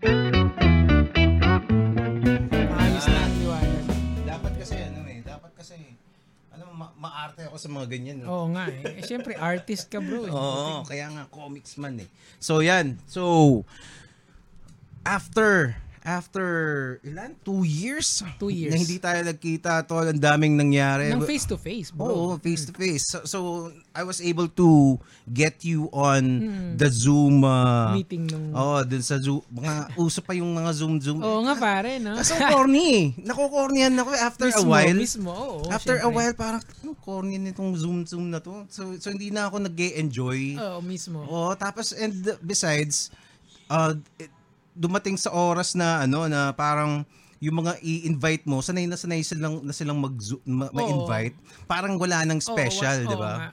Maayos na ang liwanag. Dapat kasi ano eh, dapat kasi ano ma- maarte ako sa mga ganyan. no? Oo nga eh. eh Siyempre, artist ka bro. eh. Oo, kaya nga comics man eh. So yan. So after after ilan? Two years? Two years. Na hindi tayo nagkita, tol. Ang daming nangyari. Ng face to face, bro. Oo, face to face. So, so I was able to get you on the Zoom uh, Hmm. Meeting nung... Oh, dun sa Zoom. Mga uso pa yung mga Zoom Zoom. Oo nga pare, no? Kasi ang corny. Nakukornyan ako eh. after a mismo, while. Mismo, oo. After a syempre. while, parang, ano, corny nitong Zoom Zoom na to. So, so hindi na ako nag enjoy Oo, mismo. Oo, tapos, and besides, uh, it- dumating sa oras na, ano, na parang, yung mga i-invite mo, sanay na sanay silang, na silang mag ma- ma-invite. Parang wala nang special, di ba?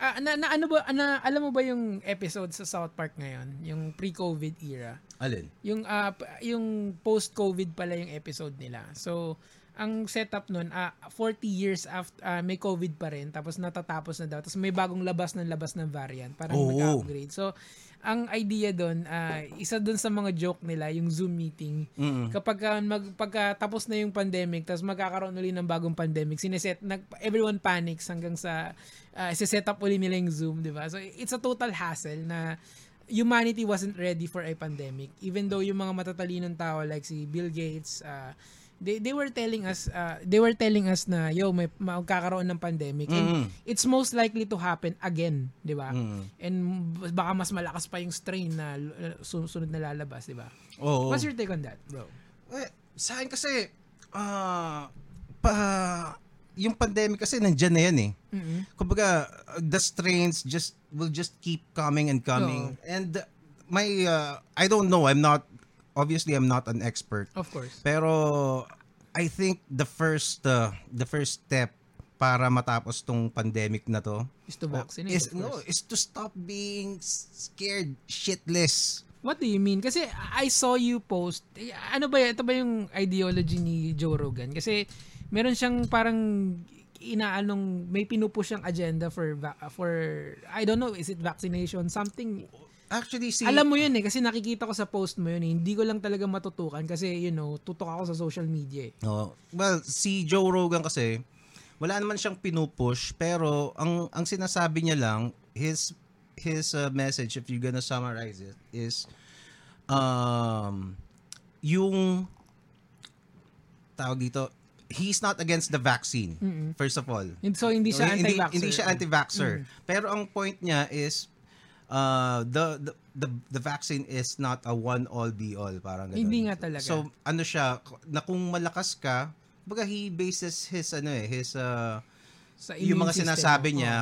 Ah, na, na, ano ba, na, alam mo ba yung episode sa South Park ngayon? Yung pre-COVID era? Alin? Yung ah, p- yung post-COVID pala yung episode nila. So, ang setup nun, ah 40 years after may COVID pa rin tapos natatapos na daw. Tapos may bagong labas ng labas ng variant, parang Oo. nag-upgrade. So, ang idea doon, ah, isa doon sa mga joke nila, yung Zoom meeting. Mm-mm. Kapag ah, mag, pagka tapos na yung pandemic, tapos magkakaroon uli ng bagong pandemic, sineset, nag, everyone panics hanggang sa uh, set up uli nila yung Zoom, di ba? So, it's a total hassle na humanity wasn't ready for a pandemic. Even though yung mga matatalinong tao like si Bill Gates, uh, they they were telling us uh, they were telling us na yo may magkakaroon ng pandemic and Mm. it's most likely to happen again, 'di ba? Mm. And baka mas malakas pa yung strain na uh, susunod na lalabas, 'di ba? Oo. What's your take on that, bro? Eh, sa akin kasi, ah, pa, yung pandemic kasi nandyan na yan eh. Mhm. Kumbaga, uh, the strains just will just keep coming and coming. And my, uh, I don't know, I'm not, obviously I'm not an expert. Of course. Pero I think the first uh, the first step para matapos tong pandemic na to Is to vaccinate. is no is to stop being scared shitless. What do you mean? Kasi I saw you post, eh, ano ba? Ito ba yung ideology ni Joe Rogan? Kasi meron siyang parang inaanong may pinupush siyang agenda for for I don't know is it vaccination something Actually si alam mo yun eh kasi nakikita ko sa post mo yun eh hindi ko lang talaga matutukan kasi you know tutok ako sa social media eh. Oh, well, si Joe Rogan kasi wala naman siyang pinupush pero ang ang sinasabi niya lang his his uh, message if you're gonna summarize it is um yung tawag dito he's not against the vaccine first of all And so hindi siya hindi, anti-vaxxer. hindi siya anti-vaxxer. Pero ang point niya is uh, the, the the the vaccine is not a one all be all parang ganun. Hindi nga talaga. So ano siya na kung malakas ka, baga he bases his ano eh his uh, sa yung mga system sinasabi mo. niya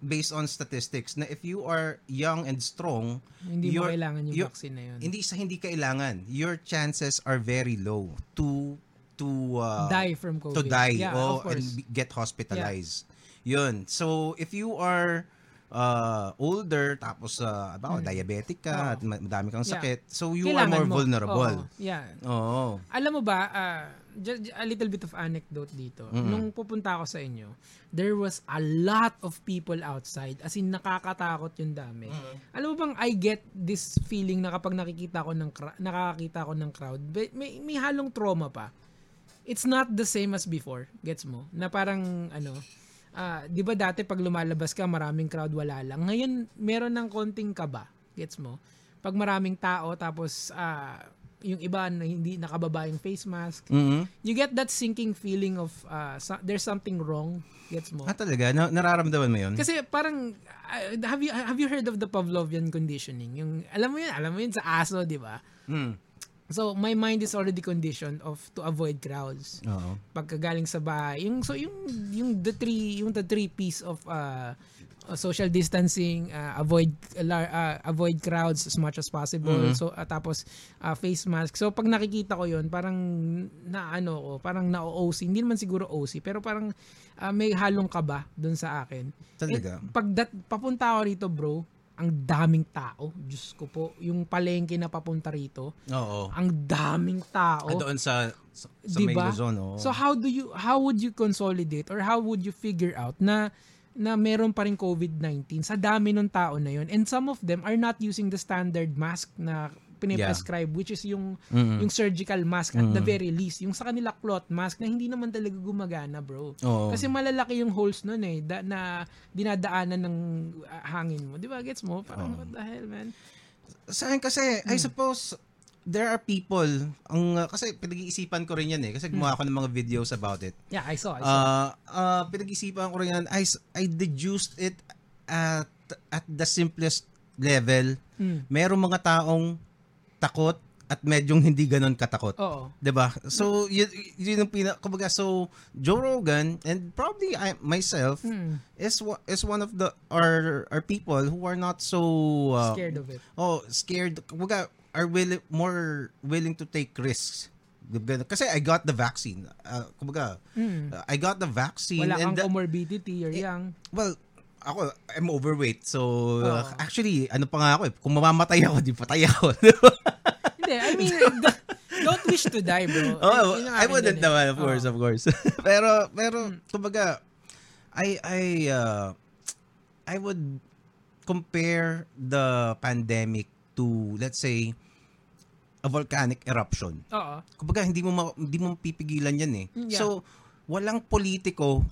based on statistics na if you are young and strong, hindi mo kailangan yung vaccine na yun. hindi sa hindi kailangan. Your chances are very low to to uh, die from COVID. to die Yeah, oh, of and get hospitalized. Yun. So, if you are uh, older, tapos, uh, about, diabetic ka, Mm. Oo. at ma- madami kang Yeah. sakit, so you Kailangan are more mo. vulnerable. Oo. Yeah. Oo. Alam mo ba, ah, ju- ju- a little bit of anecdote dito. Nung pupunta ako sa inyo, there was a lot of people outside. As in, nakakatakot yung dami. Alam mo bang, I get this feeling na kapag nakikita ko ng nakakakita ko ng crowd, may, may halong trauma pa. It's not the same as before. Gets mo? Na parang, ano, ah, di ba dati pag lumalabas ka, maraming crowd, wala lang. Ngayon, meron ng konting kaba. Gets mo? Pag maraming tao, tapos, ah, yung iba na hindi nakababa yung face mask, Mhm. you get that sinking feeling of ah, so- there's something wrong. Gets mo? Ah, talaga? Na- nararamdaman mo yun? Kasi parang ah, have you have you heard of the Pavlovian conditioning? Yung alam mo yun, alam mo yun sa aso, 'di ba? Mm. So my mind is already conditioned of to avoid crowds. Oo. Pagkagaling sa bahay, yung so yung yung the three yung the three piece of uh, uh, social distancing, uh, avoid uh, avoid crowds as much as possible. So uh, tapos uh, face mask. So pag nakikita ko 'yon, parang na ano ko, parang na-OC. Hindi naman siguro OC, pero parang uh, may halong kaba doon sa akin. Talaga? And pag dat, papunta ako rito, bro, ang daming tao. Diyos ko po, yung palengke na papunta rito, Oo. ang daming tao. Ah, doon sa, sa, sa Diba? may Luzon, oo. So how do you how would you consolidate or how would you figure out na na meron pa rin COVID-19 sa dami ng tao na yon and some of them are not using the standard mask na piniprescribe which is yung Mm. yung surgical mask at the very least. Yung sa kanila cloth mask na hindi naman talaga gumagana, bro. Oo. Kasi malalaki yung holes nun eh da, na dinadaanan ng ah, hangin mo. 'Di ba? Gets mo? Parang what the hell, man? Sa akin kasi, I suppose, there are people, ang, uh, kasi pinag-iisipan ko rin yan eh, kasi gumawa ako ng mga videos about it. Yeah, I saw. I saw. Uh, uh, pinag-isipan ko rin yan, I, I deduced it at, at the simplest level. Mm. Merong mga taong takot at medyong hindi ganon katakot. Oo. 'Di ba? So yun, yun yung pina kumbaga so Joe Rogan and probably I myself Mm. is is one of the our our people who are not so uh, Scared of it. Oh, scared. Kumbaga, are willing, more willing to take risks. Kasi I got the vaccine. Uh, kumbaga, Mm. uh, I got the vaccine. Wala and kang the- comorbidity, you're young. well, ako, I'm overweight. So, Oo. actually, ano pa nga ako eh, kung mamamatay ako, di patay ako. Hindi, I mean, don't wish to die, bro. oh, I akin wouldn't eh. naman, of course, Oo. of course. pero, pero, Hmm. kumbaga, I, I, uh, I would compare the pandemic to, let's say, a volcanic eruption. Oo. kumbaga hindi mo ma- hindi mo pipigilan 'yan eh. Mm, yeah. So walang politiko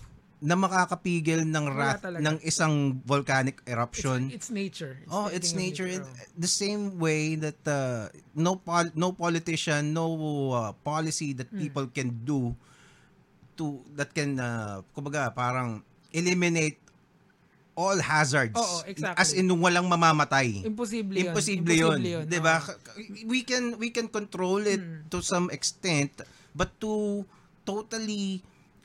na makakapigil ng wrath ng isang volcanic It's, eruption. it's nature. oh, the it's thing of nature. nature, And the same way that uh, no pol- no politician, no uh, policy that Hmm. people can do to that can uh, kumbaga parang eliminate all hazards. Oo, exactly. As in walang mamamatay. Imposible yun. Imposible yun. yun. 'Di ba? We can we can control it Mm. to some extent, but to totally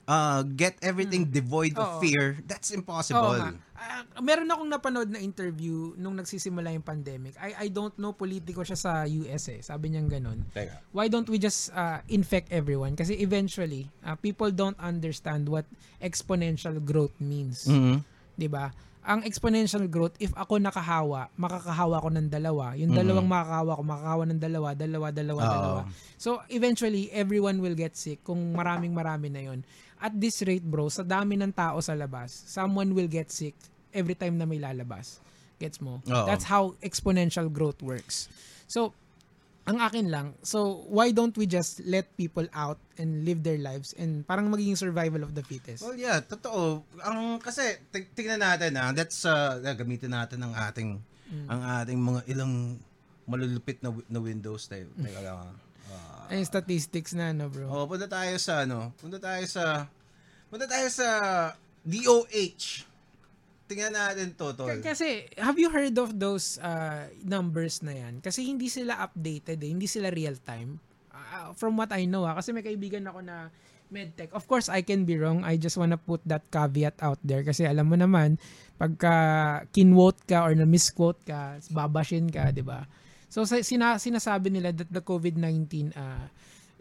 uh, get everything devoid of Mm. Oo. fear, that's Oo impossible. nga. Ah, meron akong napanood na interview nung nagsisimula yung pandemic. I I don't know, politiko siya sa US eh. Sabi niya ganun. Teka. Why don't we just uh, infect everyone? Kasi eventually, uh, people don't understand what exponential growth means. Mhm. 'di ba? Ang exponential growth, if ako nakahawa, makakahawa ko ng dalawa. Yung dalawang makakahawa ko, makakahawa ng dalawa, dalawa, dalawa, Oo. dalawa. So, eventually, everyone will get sick kung maraming marami na yon. At this rate, bro, sa dami ng tao sa labas, someone will get sick every time na may lalabas. Gets mo? Oo. That's how exponential growth works. So, ang akin lang, so why don't we just let people out and live their lives and parang magiging survival of the fittest? Well, yeah, totoo. Ang kasi tig- tingnan natin ah, that's uh, gamitin natin ang ating Mm. ang ating mga ilang malulupit na na windows tayo. Teka lang. Ay, statistics na, no, bro? Oh, punta tayo sa ano? Punta tayo sa Punta tayo sa DOH. Tingnan natin to, tol. K- Kasi, have you heard of those uh, numbers na yan? Kasi hindi sila updated eh. Hindi sila real time. Uh, from what I know, ah, kasi may kaibigan ako na medtech. Of course, I can be wrong. I just wanna put that caveat out there. Kasi alam mo naman, pagka kinwote ka or na-misquote ka, babashin ka, di ba? So, sa, sina, sinasabi nila that the COVID-19, uh,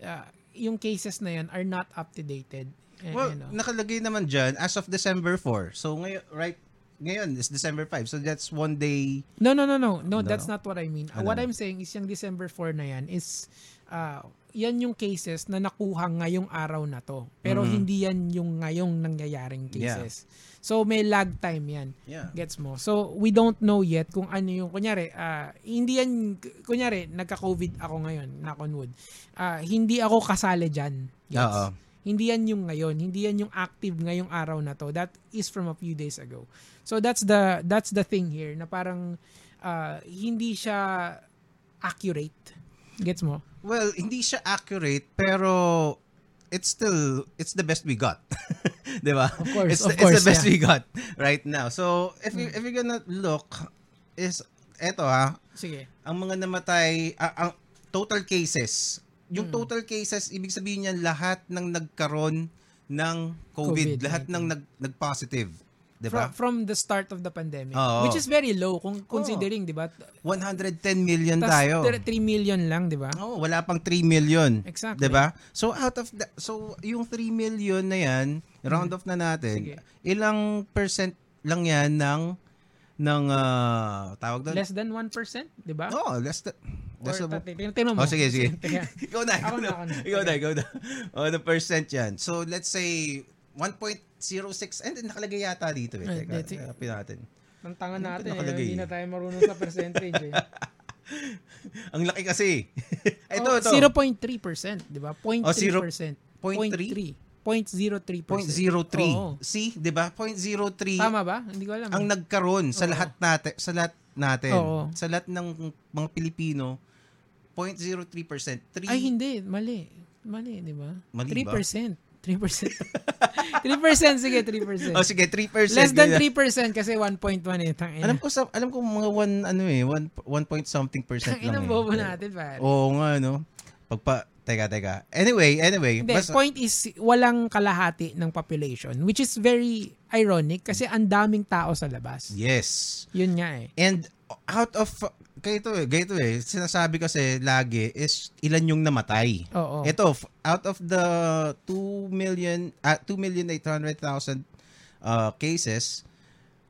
uh, yung cases na yan are not up-to-dated. Eh, Well, you know. nakalagay naman dyan as of December 4. So, ngayon, right, ngayon is December 5. So, that's one day. No, no, no, no. No, Ano? that's not what I mean. Ano? What I'm saying is yung December 4 na yan is uh, yan yung cases na nakuha ngayong araw na to. Pero Mhm. hindi yan yung ngayong nangyayaring Yeah. cases. So may lag time yan. Yeah. Gets mo? So we don't know yet kung ano yung kunyari ah, hindi yan kunyari nagka-COVID ako ngayon, knock on wood. Ah, hindi ako kasali diyan. Oo. Hindi yan yung ngayon, hindi yan yung active ngayong araw na to. That is from a few days ago. So that's the that's the thing here na parang ah, hindi siya accurate. Gets mo? Well, hindi siya accurate, pero it's still, it's the best we got. Di ba? Of course, it's, of the, course, it's the best yeah. we got right now. So, if, you, if you're gonna look, is, eto ha, Sige. ang mga namatay, ah, ang total cases, Hmm. yung total cases, ibig sabihin niyan lahat ng nagkaroon ng COVID, COVID-19. lahat ng nag, nag-positive. Di From, ba? from the start of the pandemic. Oo. Which is very low kung considering, di ba? 110 million Tas tayo. 3 million lang, di ba? Oh, wala pang 3 million. Exactly. 'Di ba? So out of the, so yung 3 million na 'yan, round off na natin. Sige. Ilang percent lang 'yan ng ng ah, tawag doon? Less than 1%, di ba? Oh, less than less Or, than- tingnan- mo. Oh, sige, sige. Ikaw na, ikaw na. Ikaw na, ikaw na. Oh, the percent 'yan. So let's say 1.06 and nakalagay yata dito eh. Ay, Teka, that's it. hanapin natin. Ang tanga natin, eh. nakalagay hindi eh. na tayo marunong sa percentage. Eh. Ang laki kasi. ito, Oh, ito. 0.3%, di ba? 0.3%. Oh, zero- 0.3. 0.03%. 0.03. Oo. See, 'di ba? 0.03 Tama ba? Hindi ko alam. ang nagkaroon sa Oo. lahat natin, sa lahat natin, Oo. sa lahat ng mga Pilipino, 0.03%. 3 Ay, hindi. Mali. Mali, di ba? Mali ba? 3%. 3%. 3%, sige, 3%. Oh, sige, 3%. Less than ganyan. 3% kasi 1.1 eh. Tangina. Alam ko sa alam ko mga 1 ano eh, 1 1 point something percent lang. eh. bobo natin, pare. Oo nga no. Pagpa Teka, teka. Anyway, anyway. Hindi, basta- point is, walang kalahati ng population, which is very ironic kasi ang daming tao sa labas. yes. Yun nga eh. And out of ganito eh, ganito eh, sinasabi kasi lagi is ilan yung namatay. Oo. Ito, out of the 2 million, uh, 2 million 800,000 uh, cases,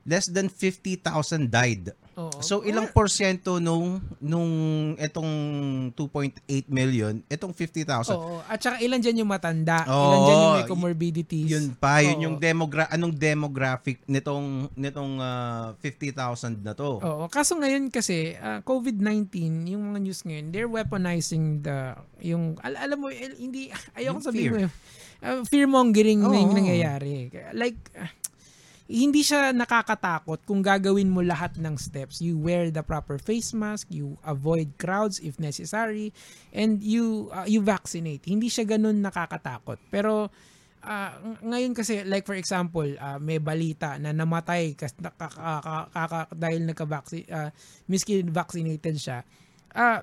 less than 50,000 died. Oo. So, ilang porsyento nung, nung itong 2.8 million, itong 50,000? Oo. At saka ilan dyan yung matanda? Oo, ilan dyan yung may comorbidities? Yun pa, yun Oo. yung demogra anong demographic nitong nitong ah, 50,000 na to. Oo. Kaso ngayon kasi, ah, COVID-19, yung mga news ngayon, they're weaponizing the, yung, al- alam mo, hindi, ayoko Yung sabihin fear. mo, uh, fear-mongering na yung nangyayari. Like, ah, hindi siya nakakatakot kung gagawin mo lahat ng steps. You wear the proper face mask, you avoid crowds if necessary, and you uh, you vaccinate. Hindi siya ganun nakakatakot. Pero ah, ng- ngayon kasi like for example, ah, may balita na namatay kas nakaka, kaka- kaka- dahil nagka-vaccine uh, miski vaccinated siya. Ah,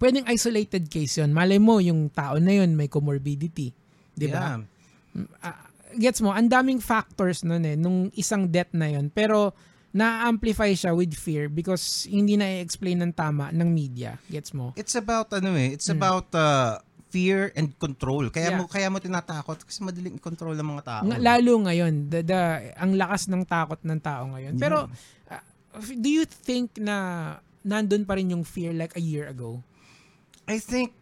pwedeng isolated case 'yon. Malay mo yung tao na 'yon may comorbidity, 'di ba? Yeah. Ah, gets mo, ang daming factors nun eh, nung isang death na yon Pero, na-amplify siya with fear because hindi na-explain ng tama ng media. Gets mo? It's about ano eh, it's Mm. about uh, fear and control. Kaya Yeah. mo kaya mo tinatakot kasi madaling i-control ng mga tao. Lalo ngayon, the, the, ang lakas ng takot ng tao ngayon. Pero, ah, do you think na nandun pa rin yung fear like a year ago? I think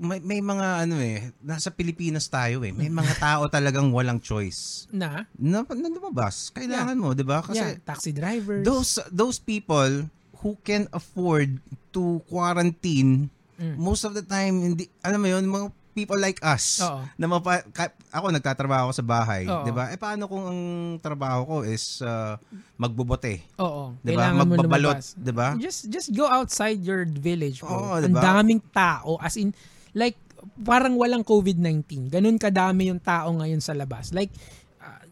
may, may mga ano eh, nasa Pilipinas tayo eh. May mga tao talagang walang choice. Na? Na, na lumabas. Kailangan mo, 'di ba? Kasi yeah, taxi drivers. those those people who can afford to quarantine Mm. most of the time hindi alam mo yun mga people like us Oo. na mapa, ka- ako nagtatrabaho ako sa bahay. 'di ba eh paano kung ang trabaho ko is uh, magbobote Oo. 'di ba magbabalot. 'di ba Just just go outside your village, bro. Oo, Ang diba? daming tao as in like parang walang COVID-19. Ganun kadami yung tao ngayon sa labas. Like uh,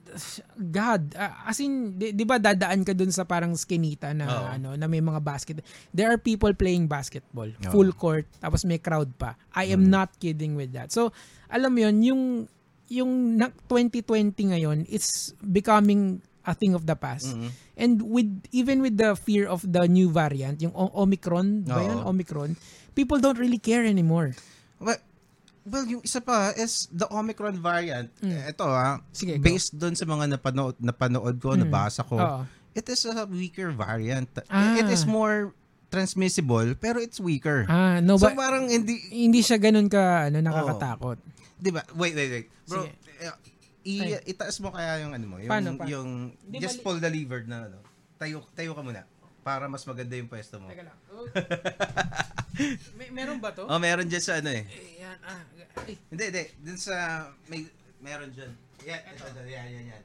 God, uh, as in 'di, 'di ba dadaan ka dun sa parang skinita na Oo. ano na may mga basket. There are people playing basketball, Oo. full court, tapos may crowd pa. I am Mm. not kidding with that. So, alam mo 'yun, yung yung na- 2020 ngayon, it's becoming a thing of the past. Mhm. And with even with the fear of the new variant, yung Omicron, ba yun? Oo. Omicron, people don't really care anymore. Well, well yung isa pa is the Omicron variant Mm. ito ah Sige, go. based doon sa mga napanood napanood ko Mm. nabasa ko Oo. it is a weaker variant Ah. it is more transmissible pero it's weaker Ah, no, so but parang hindi hindi siya ganun ka ano, nakakatakot. Di ba? Wait, wait, wait. Bro, Sige. eh, i, Ay. itaas mo kaya yung ano mo, yung, Paano, paano? yung Di, just mali- pull the lever na ano. Tayo, tayo ka muna para mas maganda yung pwesto mo. Teka lang. Oh. May, meron ba to? Oh, meron dyan sa ano eh. Eh, yan, ah, ay, Hindi, hindi. Dun sa, may, meron dyan. Yan, ito, ito, yan, yan, yan.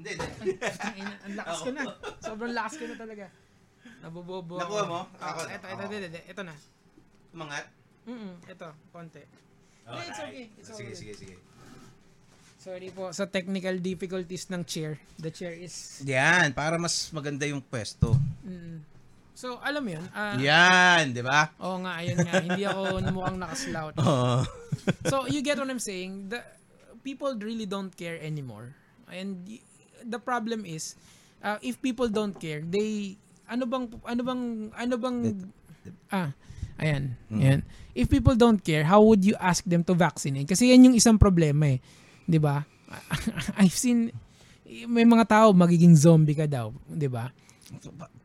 Hindi, hindi. ang lakas ko na. Sobrang lakas ko na talaga. Nabobobo. Nakuha mo? Ako, ito, ito, ito, ito, ito na. Umangat. Mm ito, konti. Yeah, it's okay. It's sige, okay. sige, sige. Sorry po sa technical difficulties ng chair. The chair is... Yan, para mas maganda yung pwesto. Mm. So, alam mo yun. ah, Yan, di ba? Oo nga, ayun nga. Hindi ako mukhang nakaslout. Oo. So, you get what I'm saying? The people really don't care anymore. And the problem is, uh, if people don't care, they ano bang ano bang ano bang ah ayan Mm. ayan if people don't care how would you ask them to vaccinate kasi yan yung isang problema eh 'di ba I've seen may mga tao magiging zombie ka daw 'di ba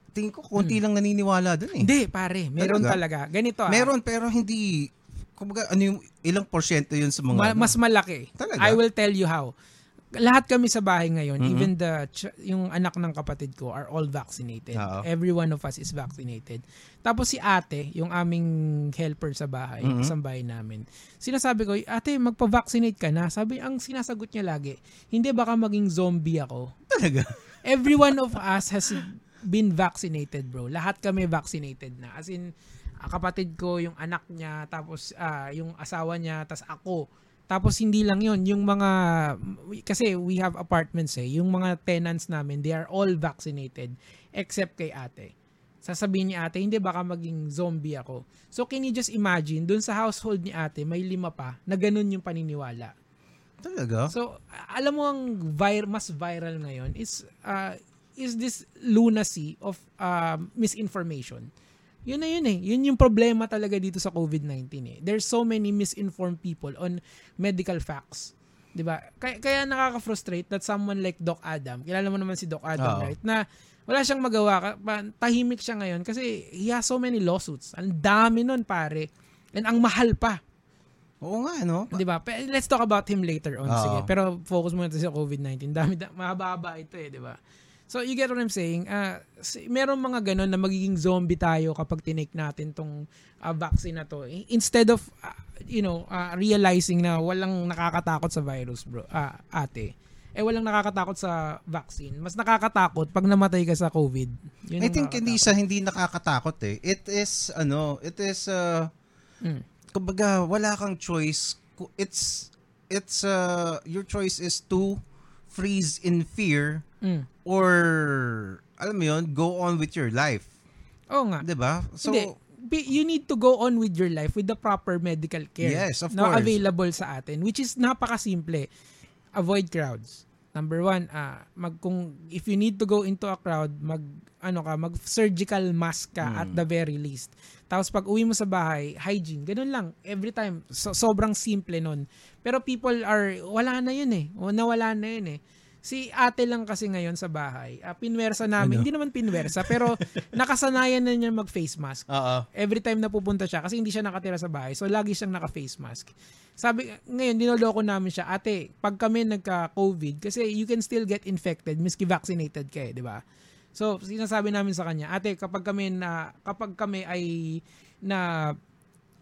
Tingin ko, konti lang naniniwala dun eh. Hmm. hindi pare meron Talaga? talaga ganito ah Meron, pero hindi, kumbaga, ano yung, ilang porsyento yun sa mga, Ma- ano? mas malaki. Talaga? I will tell you how. Lahat kami sa bahay ngayon, Mhm. even the ch- yung anak ng kapatid ko are all vaccinated. Oo. Every one of us is vaccinated. Tapos si ate, yung aming helper sa bahay, Mhm. sa bahay namin, sinasabi ko, ate, magpa-vaccinate ka na. Sabi, ang sinasagot niya lagi, hindi baka maging zombie ako. Talaga? Every one of us has been vaccinated, bro. Lahat kami vaccinated na. As in, kapatid ko, yung anak niya, tapos ah, yung asawa niya, tapos ako. Tapos hindi lang yon yung mga, kasi we have apartments eh, yung mga tenants namin, they are all vaccinated except kay ate. Sasabihin ni ate, hindi baka maging zombie ako. So can you just imagine, dun sa household ni ate, may lima pa na ganun yung paniniwala. Talaga? So, alam mo ang vir- mas viral ngayon is uh, is this lunacy of um, misinformation. Yun na yun eh. Yun yung problema talaga dito sa COVID-19 eh. There's so many misinformed people on medical facts. 'Di ba? Kaya, kaya nakaka-frustrate that someone like Doc Adam, kilala mo naman si Doc Adam, Oo. right? Na wala siyang magawa. Tahimik siya ngayon kasi he has so many lawsuits. Ang dami nun, pare. And ang mahal pa. Oo nga, no? 'Di ba? Let's talk about him later on. Oo. Sige, pero focus muna tayo sa COVID-19. Dami da- mahaba-haba ito eh, 'di ba? So you get what I'm saying? Uh, si- meron mga ganun na magiging zombie tayo kapag tinake natin tong uh, vaccine na to. Instead of uh, you know, uh, realizing na walang nakakatakot sa virus, bro. Ah, ate. Eh walang nakakatakot sa vaccine. Mas nakakatakot pag namatay ka sa COVID. Yun I think hindi sa hindi nakakatakot eh. It is, ano, it is, uh, Mm. kumbaga, wala kang choice. It's, it's, uh, your choice is to freeze in fear Mm. Or, alam mo yun, go on with your life. Oo nga. 'Di ba? So, Hindi. You need to go on with your life with the proper medical care Yes, of na course. available sa atin, which is napakasimple. Avoid crowds. Number one, ah, mag, kung, if you need to go into a crowd, mag, ano ka, mag surgical mask ka Hmm. at the very least. Tapos pag uwi mo sa bahay, hygiene. Ganun lang. Every time. So, sobrang simple nun. Pero people are, wala na yun eh. O, nawala na yun eh. Si ate lang kasi ngayon sa bahay, ah, pinwersa namin, Ano? hindi naman pinwersa, pero nakasanayan na niya mag-face mask oo. every time na pupunta siya kasi hindi siya nakatira sa bahay. So lagi siyang naka-face mask. Sabi ngayon dinoloko namin siya, "Ate, pag kami nagka-COVID kasi you can still get infected miski vaccinated ka, eh, 'di ba?" So sinasabi namin sa kanya, "Ate, kapag kami na kapag kami ay na,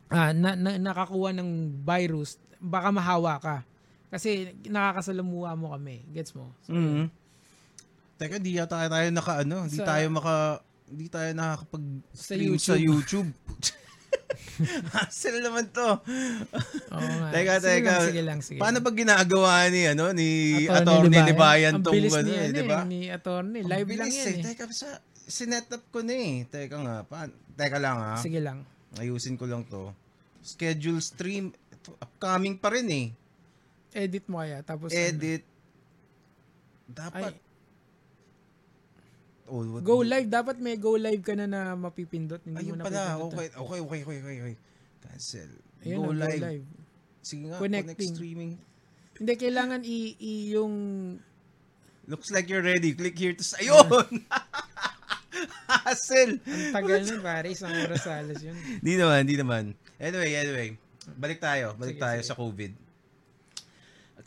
ah, na, na nakakakuha ng virus, baka mahawa ka." Kasi nakakasalamuha mo kami. Gets mo? So, Mhm. Teka, di yata tayo naka ano, di Sa- tayo maka di tayo nakakapag Sa stream sa YouTube. YouTube. Hassle naman to. Oo nga. Teka, Sige teka. lang, sige lang, sige Paano ba ginagawa ni ano ni Attorney Libayan Ang tong bilis ano, niya, eh, di eh, ba? Ni attorney. Live lang yan eh. eh. Teka, sa sinet up ko na eh. Teka nga, pa, teka lang ha. Sige lang. Ayusin ko lang to. Schedule stream. Ito, upcoming pa rin eh. Edit mo kaya. Tapos ano. Edit. Ay, Dapat. Oh, what- go live. Dapat may go live ka na na mapipindot. Hindi Ayun mo pala. napipindot. Okay, okay, okay, okay, okay. okay. Cancel. Ayun, go, oh, live. go live. Sige nga, Connecting. connect streaming. Hindi, kailangan i, i yung... Looks like you're ready. Click here to... Ayun! Hassle! Ang tagal nun, pare. Isang oras alas yun. Di naman, di naman. Anyway, anyway. Balik tayo. Balik Sige, tayo sige. sa COVID.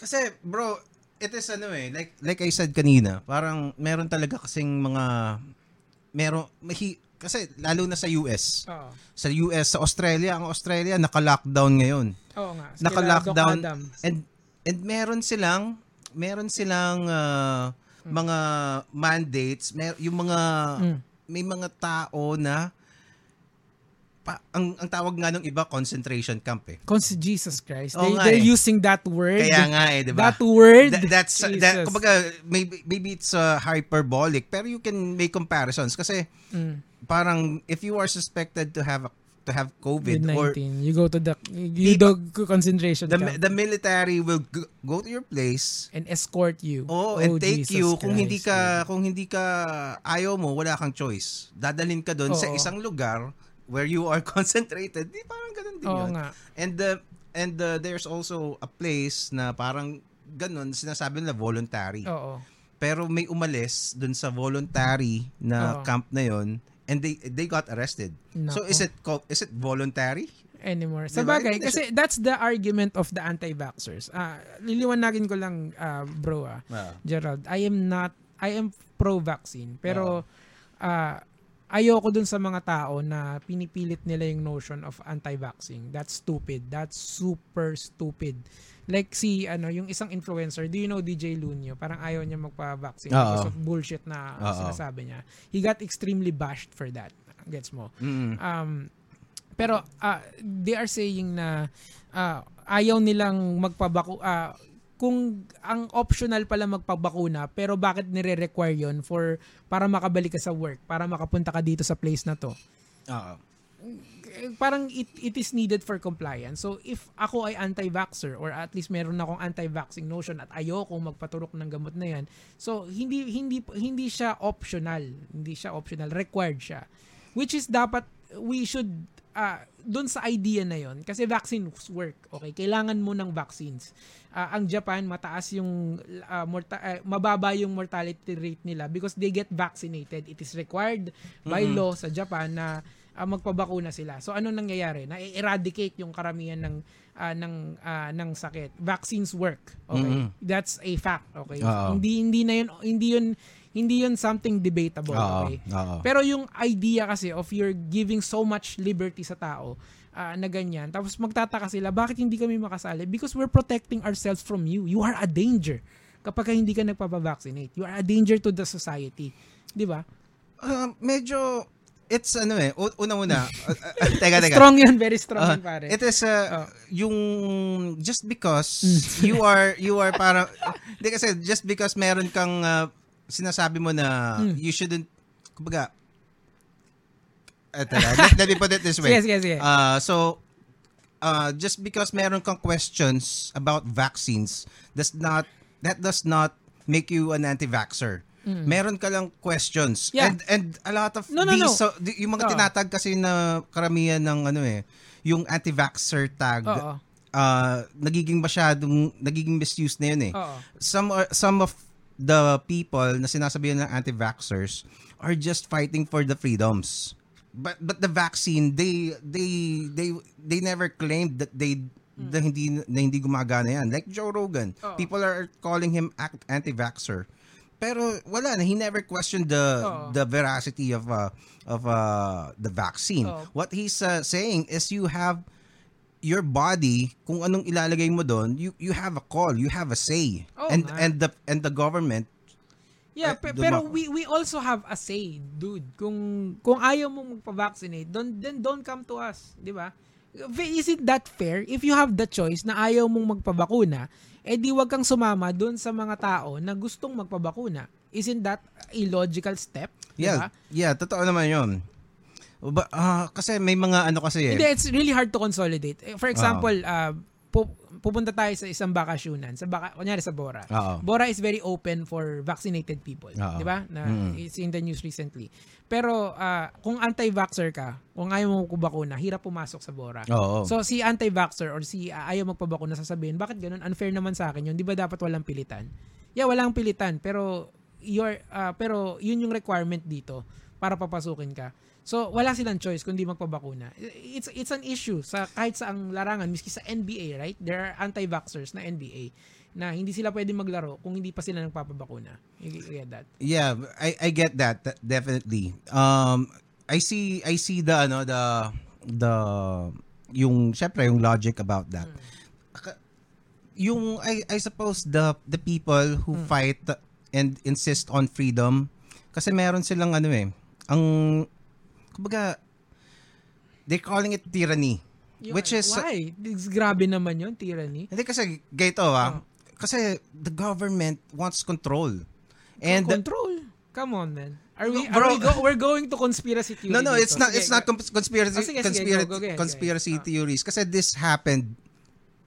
Kasi, bro, it is ano eh, like, like I said kanina, parang meron talaga kasing mga, meron, mahi, kasi lalo na sa US. Oo. Sa US, sa Australia, ang Australia naka-lockdown ngayon. Oo nga. Sila, Naka-lockdown. And, and meron silang, meron silang ah, mga mandates, mer, yung mga, Mm. may mga tao na pa, ang ang tawag nga ng iba concentration camp eh. Cons- Jesus Christ. They, nga they're eh. using that word. Kaya nga eh, 'di ba? That word. That- that's that Jesus. kumbaga maybe maybe it's uh, hyperbolic pero you can make comparisons kasi Mm. parang if you are suspected to have to have COVID or COVID-19. You go to the... You do concentration the camp the military will go, go to your place and escort you. Oh, and take Jesus you kung hindi Christ, ka kung hindi ka ayaw mo, wala kang choice. Dadalhin ka doon sa isang lugar where you are concentrated. Di parang ganun din Oo yun. nga. And the and uh, there's also a place na parang ganun sinasabi nila voluntary. Oo. Pero may umalis doon sa voluntary na Oo. camp na yon and they they got arrested. Nako. So is it co- is it voluntary? anymore. Sa bagay, kasi that's the argument of the anti-vaxxers. Ah, liliwanagin ko lang, ah, bro, ah, Ah. Gerald. I am not, I am pro-vaccine. Pero, ah, ayoko dun sa mga tao na pinipilit nila yung notion of anti-vaxxing. That's stupid. That's super stupid. Like si, ano, yung isang influencer, do you know DJ Lunyo? Parang ayaw niya magpa-vaccine Oo. because of bullshit na Oo. sinasabi niya. He got extremely bashed for that. Gets mo? Mm. Um, pero ah, they are saying na ah, ayaw nilang magpabaku ah, kung ang optional pala magpabakuna pero bakit nire-require yon for para makabalik ka sa work, para makapunta ka dito sa place na to. Oo. Eh, Parang it, it is needed for compliance. So if ako ay anti-vaxxer or at least meron akong anti-vaxxing notion at ayoko magpaturok ng gamot na yan. So hindi hindi hindi siya optional, hindi siya optional, required siya. Which is dapat we should ah doon sa idea na yon kasi vaccines work okay? Kailangan mo ng vaccines. Ah, ang Japan mataas yung ah, morta- ah, mababa yung mortality rate nila because they get vaccinated. It is required by law sa Japan na ah, magpabakuna sila. So ano nangyayari? Na eradicate yung karamihan ng ah, ng ah, ng sakit. Vaccines work okay? Mhm. that's a fact okay? Oo. hindi hindi na yun hindi yun hindi yun something debatable Oo. okay Oo. pero yung idea kasi of you're giving so much liberty sa tao ah, na ganyan, tapos magtataka sila, bakit hindi kami makasali? Because we're protecting ourselves from you. You are a danger kapag ka hindi ka nagpapavaccinate. You are a danger to the society. Di ba? Ah, medyo it's ano eh una-una uh, uh, teka teka Strong yan, very strong Ah, yan, pare. it is uh, Oh. yung just because you are you are parang hindi kasi just because meron kang uh, sinasabi mo na Hmm. you shouldn't kumbaga eto let, let me put it this way. Sige, sige, sige. Uh, so uh, just because meron kang questions about vaccines does not that does not make you an anti-vaxxer. Meron ka lang questions. Mm. Yeah. And and a lot of No, no, these no. so yung mga Oo. tinatag kasi na karamihan ng ano eh, yung anti-vaxxer tag Oo. uh, nagiging masyadong nagiging misuse na yun eh. Oo. Some are, some of the people na sinasabihan ng anti-vaxxers are just fighting for the freedoms. But but the vaccine they they they they never claimed that they na hindi na hindi gumagana yan. Like Joe Rogan, Oo. people are calling him anti-vaxxer. Pero wala na he never questioned the Oo. the veracity of uh, of uh, the vaccine. Oo. What he's uh, saying is you have your body kung anong ilalagay mo doon you you have a call you have a say Oo and nga. and the and the government Yeah, Eh, pe- pero we we also have a say, dude. Kung kung ayaw mo magpa-vaccinate, don't then don't come to us, 'di ba? Is it that fair? If you have the choice na ayaw mong magpabakuna, eh di wag kang sumama doon sa mga tao na gustong magpabakuna. Isn't that a logical step? Di yeah yeah totoo naman yun ba, ah, kasi may mga ano kasi eh Hindi, it's really hard to consolidate. Eh, For example, uh, pu- pupunta tayo sa isang bakasyonan, sa baka, kunyari sa Bora. Oo. Bora is very open for vaccinated people. 'di ba? Na Mm. it's in the news recently. Pero ah, kung anti-vaxxer ka, kung ayaw mo magpabakuna, hirap pumasok sa Bora. Oo. So si anti-vaxxer or si ah, ayaw magpabakuna sasabihin, bakit ganun? Unfair naman sa akin 'yun. 'Di ba dapat walang pilitan? Yeah, walang pilitan, pero your ah, pero 'yun yung requirement dito para papasukin ka. So wala silang choice kundi magpabakuna. It's it's an issue sa kahit sa ang larangan, miski sa NBA, right? There are anti-vaxxers na NBA na hindi sila pwede maglaro kung hindi pa sila nagpapabakuna. You, you get that? Yeah, I I get that th- definitely. Um I see I see the ano the the yung syempre yung logic about that. Aka- Yung I I suppose the the people who fight and insist on freedom kasi meron silang ano eh ang kumbaga they're calling it tyranny. Yung- Which is why? It's grabe naman 'yon, tyranny. hindi kasi gayto ah. Kasi the government wants control. And control. Come on, man. Are we, bro. are we go, we're going to conspiracy theory No, no, dito. it's not Sige, it's not cons- conspiracy Oh, sige, sige, conspiracy, go, go ahead, conspiracy go ahead. Ah. theories kasi this happened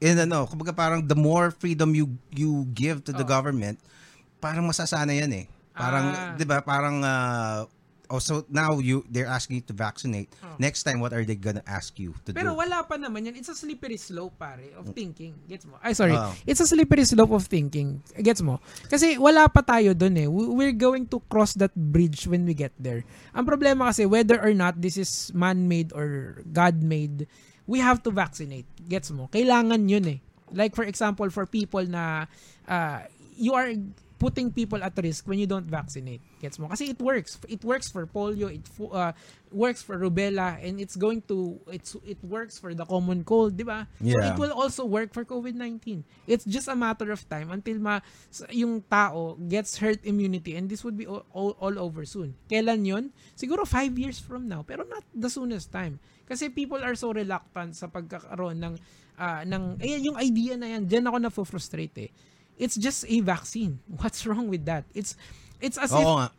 in ano, kumbaga parang the more freedom you you give to the Oh. government, parang masasana yan eh. Parang Ah. 'di ba, parang uh, oh, so now you they're asking you to vaccinate. Oh. Next time what are they gonna ask you to Pero do? wala pa naman yan. It's a slippery slope, pare, of thinking. Gets mo? Ay, sorry. Oh. It's a slippery slope of thinking. Gets mo? Kasi wala pa tayo dun eh. We- We're going to cross that bridge when we get there. Ang problema kasi, whether or not this is man-made or God-made, we have to vaccinate. Gets mo? Kailangan yun eh. Like for example, for people na uh, you are putting people at risk when you don't vaccinate. Gets mo? Kasi it works. It works for polio, it uh, works for rubella, and it's going to, it's it works for the common cold, di ba? So Yeah. it will also work for COVID-19. It's just a matter of time until ma, yung tao gets herd immunity and this would be all, all, all over soon. Kailan yun? Siguro five years from now, pero not the soonest time. Kasi people are so reluctant sa pagkakaroon ng, ah, ng, eh, yung idea na yan, dyan ako na-frustrate eh. It's just a vaccine. What's wrong with that? It's, it's as if, Oo nga.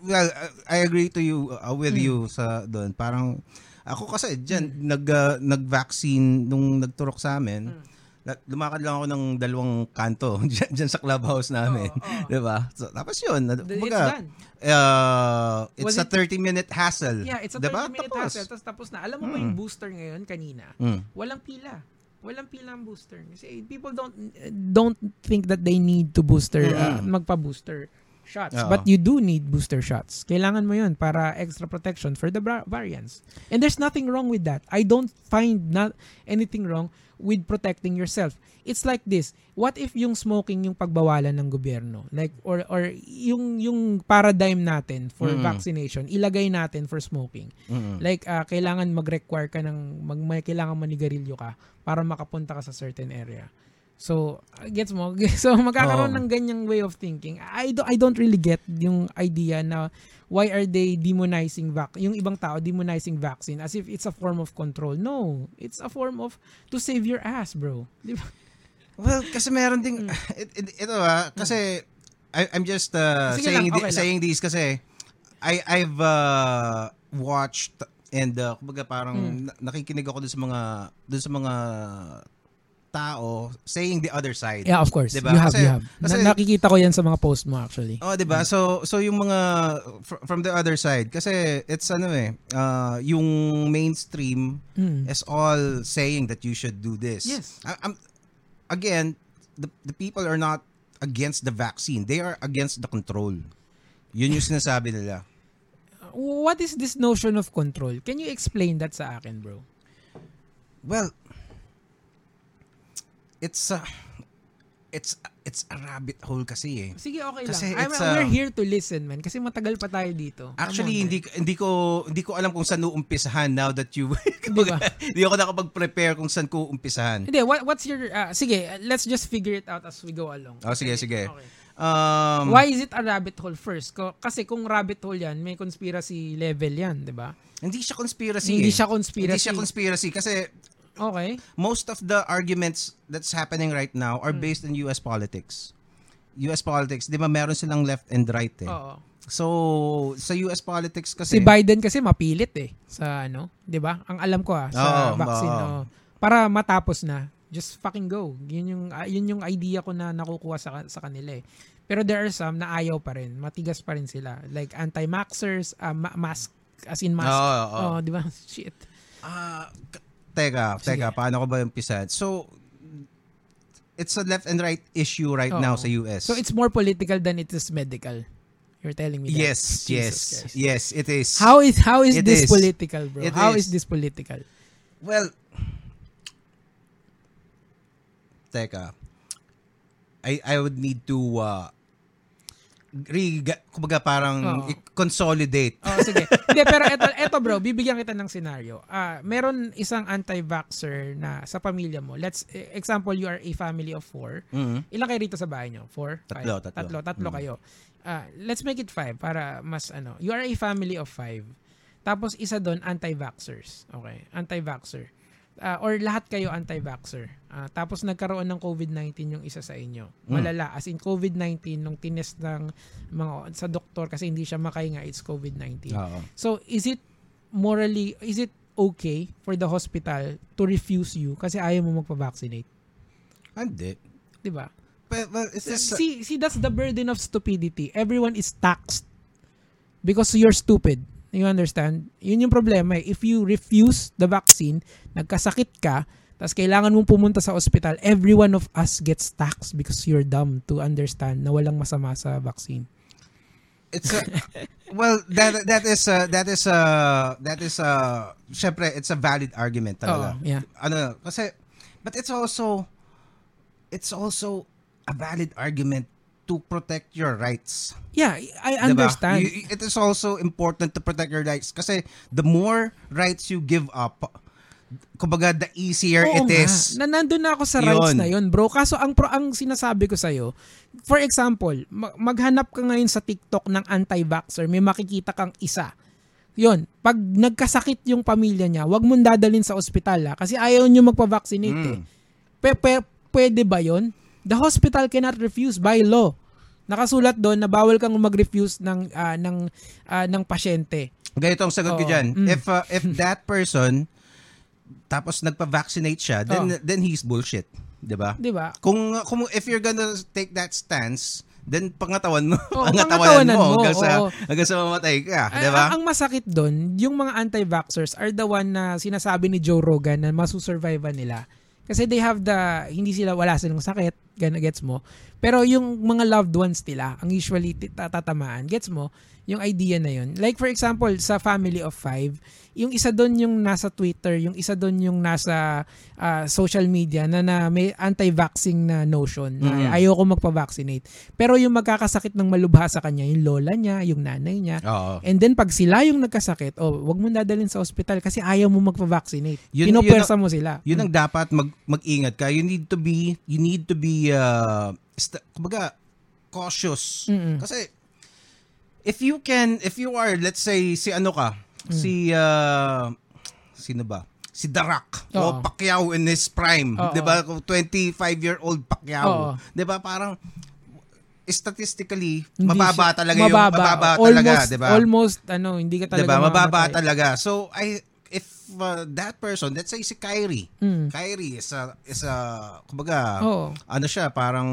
Well, I agree to you uh, with Hmm. you sa doon. Parang ako kasi diyan nag uh, nag-vaccine nung nagturok sa amin. Na- Lumakad lang ako ng dalawang kanto diyan, diyan sa clubhouse namin, Oo, oo. 'di ba? So, tapos 'yun, it's kumbaga, done. uh, it's Was a it- 30 minute hassle. Yeah, it's a 30 diba? minute Tapos. hassle. Tapos tapos na. Alam mo ba yung booster ngayon kanina? Mm. Walang pila. Walang pila ang booster. Kasi people don't don't think that they need to booster uh, magpa-booster shots. Oo. But you do need booster shots. Kailangan mo 'yun para extra protection for the bra- variants. And there's nothing wrong with that. I don't find not anything wrong with protecting yourself. It's like this. What if yung smoking yung pagbawalan ng gobyerno? Like or or yung yung paradigm natin for Mm. vaccination, ilagay natin for smoking. Mm. Like, ah, kailangan mag-require ka ng, mag, may, kailangan manigarilyo ka para makapunta ka sa certain area. So, gets mo? So, magkakaroon Oo. ng ganyang way of thinking. I, do, I don't really get yung idea na why are they demonizing vac yung ibang tao demonizing vaccine as if it's a form of control. No, it's a form of to save your ass, bro. Di ba? Well, kasi meron ding Mm. it, it- ito ah, kasi I, I'm just uh, Sige saying lang, okay lang. saying these kasi I I've uh, watched and uh, kumbaga parang Mm. na- nakikinig ako dun sa mga dun sa mga tao saying the other side. Yeah, of course. Diba? You have, Kasi- you have. kasi- Na- nakikita ko yan sa mga post mo actually. Oh, 'di ba? So so yung mga fr- from the other side kasi it's ano eh uh, yung mainstream Mm. is all saying that you should do this. Yes. I, I'm, again, the, the people are not against the vaccine. They are against the control. Yun yung sinasabi nila. What is this notion of control? Can you explain that sa akin, bro? Well, it's a, it's it's a rabbit hole kasi eh. Sige, okay Kasi lang. I'm, it's, we're uh, here to listen, man. Kasi matagal pa tayo dito. Actually, hindi hindi ko hindi ko alam kung saan uumpisahan now that you Di ba? hindi ako nakapag-prepare kung saan ko umpisahan. Hindi, what, what's your... ah, sige, let's just figure it out as we go along. Oh, sige, Okay, sige. okay. Um, Why is it a rabbit hole first? Kasi kung rabbit hole yan, may conspiracy level yan, di ba? Hindi siya conspiracy. Hindi eh. siya conspiracy. Hindi siya conspiracy kasi Okay. most of the arguments that's happening right now Hmm. are based in US politics. US politics, 'di ba meron silang left and right eh. Oo. So sa US politics Si kasi Biden kasi mapilit eh sa ano, 'di ba? Ang alam ko ah sa Oo, vaccine oo. oo. para matapos na. Just fucking go. Yun yung ah, yun yung idea ko na nakukuha sa sa kanila eh. Pero there are some na ayaw pa rin. Matigas pa rin sila. Like anti-maxers, ah, ma- mask as in mask. Oo, oo. Oh, 'di ba? Shit. Ah, k- teka, Sige. teka, paano ko ba umpisahan? So it's a left and right issue right Oo. now sa US. So it's more political than it is medical. You're telling me that? Yes, Jesus yes. Christ. Yes, it is. How is how is It this is. political, bro? It How is is. this political? Well, teka. I I would need to uh, re, kumbaga parang Oo. i-consolidate. Oh, sige. Hindi, pero eto, eto bro, bibigyan kita ng scenario. Ah, meron isang anti-vaxxer na sa pamilya mo. Let's, eh, example, you are a family of four. Mhm. Ilan kayo rito sa bahay nyo? Four? Tatlo, Five? tatlo. Tatlo, tatlo Mm. kayo. Ah, let's make it five para mas ano. You are a family of five. Tapos isa doon, anti-vaxxers. Okay? Anti-vaxxer. Ah, or lahat kayo anti-vaxxer. Ah, tapos nagkaroon ng COVID-19 yung isa sa inyo. Mm. Malala. As in COVID-19, nung tinest ng mga, sa doktor kasi hindi siya makahinga, it's COVID-19. Oo. So, is it morally, is it okay for the hospital to refuse you kasi ayaw mo magpa-vaccinate? Hindi. Di ba? But, well, it's just, See, see, that's the burden of stupidity. Everyone is taxed because you're stupid. You understand? Yun yung problema. eh. If you refuse the vaccine, nagkasakit ka, tapos kailangan mong pumunta sa ospital, every one of us gets taxed because you're dumb to understand na walang masama sa vaccine. it's a, well that that is uh, that is uh, that is uh, syempre it's a valid argument talaga. Oo, yeah. Ano kasi but it's also it's also a valid argument to protect your rights. Yeah, I Diba? understand. You- it is also important to protect your rights kasi the more rights you give up, kumbaga the easier Oo it nga. is. Na nandun na ako sa rights Yun. na yun, bro. Kaso ang pro ang sinasabi ko sa'yo, for example, ma- maghanap ka ngayon sa TikTok ng anti-vaxxer, may makikita kang isa. Yun, pag nagkasakit yung pamilya niya, wag mong dadalhin sa ospital ha, kasi ayaw niyo magpa-vaccinate eh. Mm. Pe- pe- pwede ba yon? The hospital cannot refuse by law. Nakasulat doon na bawal kang mag-refuse ng ah, ng ah, ng pasyente. Ganito ang sagot ko Oo. dyan. Mm. If uh, if that person tapos nagpa-vaccinate siya, then Oo. then he's bullshit, 'di ba? 'Di ba? Kung kung if you're gonna take that stance, then pangatawan mo, pangatawanan pangatawanan mo, mo, hanggang sa oo. hanggang sa mamatay ka, 'di ba? Ang, ang masakit doon, yung mga anti-vaxxers are the one na sinasabi ni Joe Rogan na masusurvive nila. Kasi they have the, hindi sila, wala silang sakit, gets mo. Pero yung mga loved ones nila, ang usually tatatamaan, gets mo, yung idea na yun. Like for example, sa family of five, yung isa doon yung nasa Twitter, yung isa doon yung nasa ah, social media na, na may anti-vaxxing na notion na Mhm. ayoko magpa-vaccinate. Pero yung magkakasakit ng malubha sa kanya, yung lola niya, yung nanay niya, Oo. And then pag sila yung nagkasakit, oh, wag mo dadalhin sa ospital kasi ayaw mo magpa-vaccinate. Yun- Pinopwersa mo sila. Yun ang dapat mag mag-ingat ka. You need to be you need to be uh st- kumbaga cautious. Mm-mm. Kasi if you can if you are let's say si ano ka, Mm. si uh, sino ba? Si Rock o Oo. Pacquiao in his prime, Oo. 'di ba? 25-year-old Pacquiao, Oo. 'di ba? Parang statistically Hindi mababa siya- talaga yung mababa talaga, almost, 'di ba? Almost, ano, hindi ka talaga Diba? Mababa talaga. So, I if uh, that person, let's say si Kyrie. Mm. Kyrie is a, is a, kumbaga, Oo. ano siya, parang...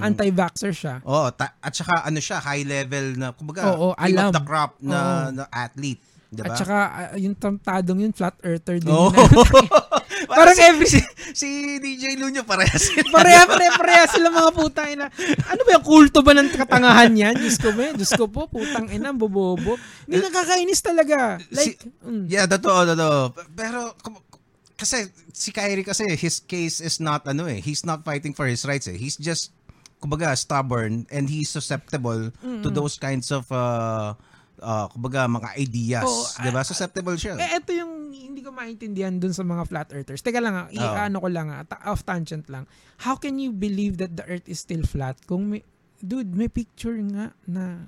Anti-vaxxer siya. Oo, ta- at saka ano siya, high level na, kumbaga, Oo, cream alam. of the crop na, Oo. na athlete. Diba? At saka, ah, yung tantadong yun, flat earther din. Oo. yun. Parang si, every- Si, si DJ Luño parehas sila. pareha, pareha, pareha sila mga putang ina. Ano ba yung kulto ba ng katangahan yan? Diyos ko ba? Diyos ko po, putang ina, bobobo. Hindi nakakainis talaga. Like, mm. Yeah, totoo, totoo. Pero, kasi, si Kyrie kasi, his case is not, ano eh, he's not fighting for his rights eh. He's just, kumbaga, stubborn and he's susceptible to those kinds of, uh, uh, kumbaga, mga ideas. Oo, di ba? Susceptible siya. Eh, ito yung hindi ko maintindihan dun sa mga flat earthers. Teka lang, ah, Oo. i-ano ko lang, ah, ta- off tangent lang. How can you believe that the earth is still flat kung may, dude, may picture nga na,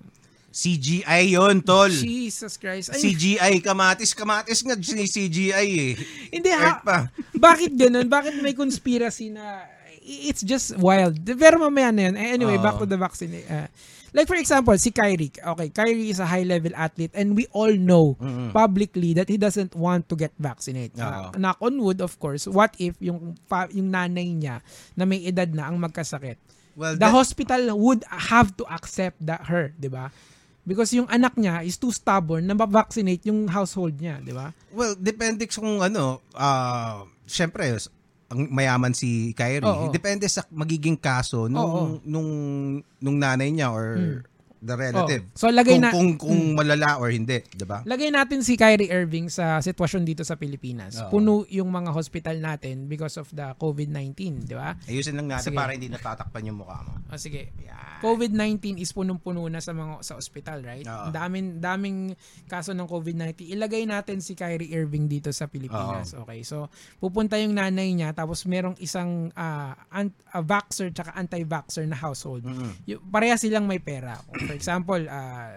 CGI yon tol. Jesus Christ. Ay, CGI, kamatis, kamatis nga si CGI eh. hindi ha, pa. bakit ganun? Bakit may conspiracy na, it's just wild. Pero mamaya na yun. Eh, Anyway, Oo. back to the vaccine. uh, like for example, si Kyrie. Okay, Kyrie is a high-level athlete and we all know Mm-mm. publicly that he doesn't want to get vaccinated. Oo. Uh, knock on wood, of course. What if yung pa, yung nanay niya na may edad na ang magkasakit? Well, The that- hospital would have to accept that her, 'di ba? Because yung anak niya is too stubborn na ma-vaccinate yung household niya, 'di ba? Well, depende kung ano, ah, syempre, ang mayaman si Kyrie. Oo. Depende sa magiging kaso nung Oo. nung nung nanay niya or the relative. Oo. So, lagay kung, na- kung kung malala or hindi, 'di ba? Lagay natin si Kyrie Irving sa sitwasyon dito sa Pilipinas. Oo. Puno yung mga hospital natin because of the COVID-19, 'di ba? Ayusin lang natin Sige. para hindi natatakpan yung mukha mo. O sige. Yan. COVID-19 is punong-puno na sa mga sa ospital, right? Ang daming daming kaso ng COVID-19. Ilagay natin si Kyrie Irving dito sa Pilipinas. Okay. So, pupunta yung nanay niya tapos merong isang ah, ant- ah, vaxxer tsaka anti-vaxxer na household. Mm-mm. Y- pareha silang may pera. For example, ah,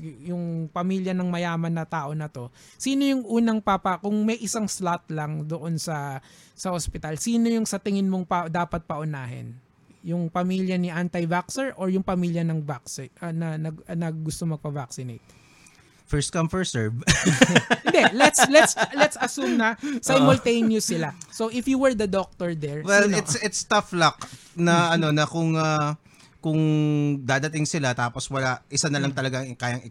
yung pamilya ng mayaman na tao na to, sino yung unang papa, kung may isang slot lang doon sa sa hospital, sino yung sa tingin mong pa, dapat paunahin? Yung pamilya ni anti-vaxxer or yung pamilya ng vaccine na, nag, na gusto magpa-vaccinate? First come first serve. Hindi, let's let's let's assume na simultaneous sila. So if you were the doctor there, well, sino? it's it's tough luck na ano na kung ah, kung dadating sila tapos wala isa na lang talaga ang kayang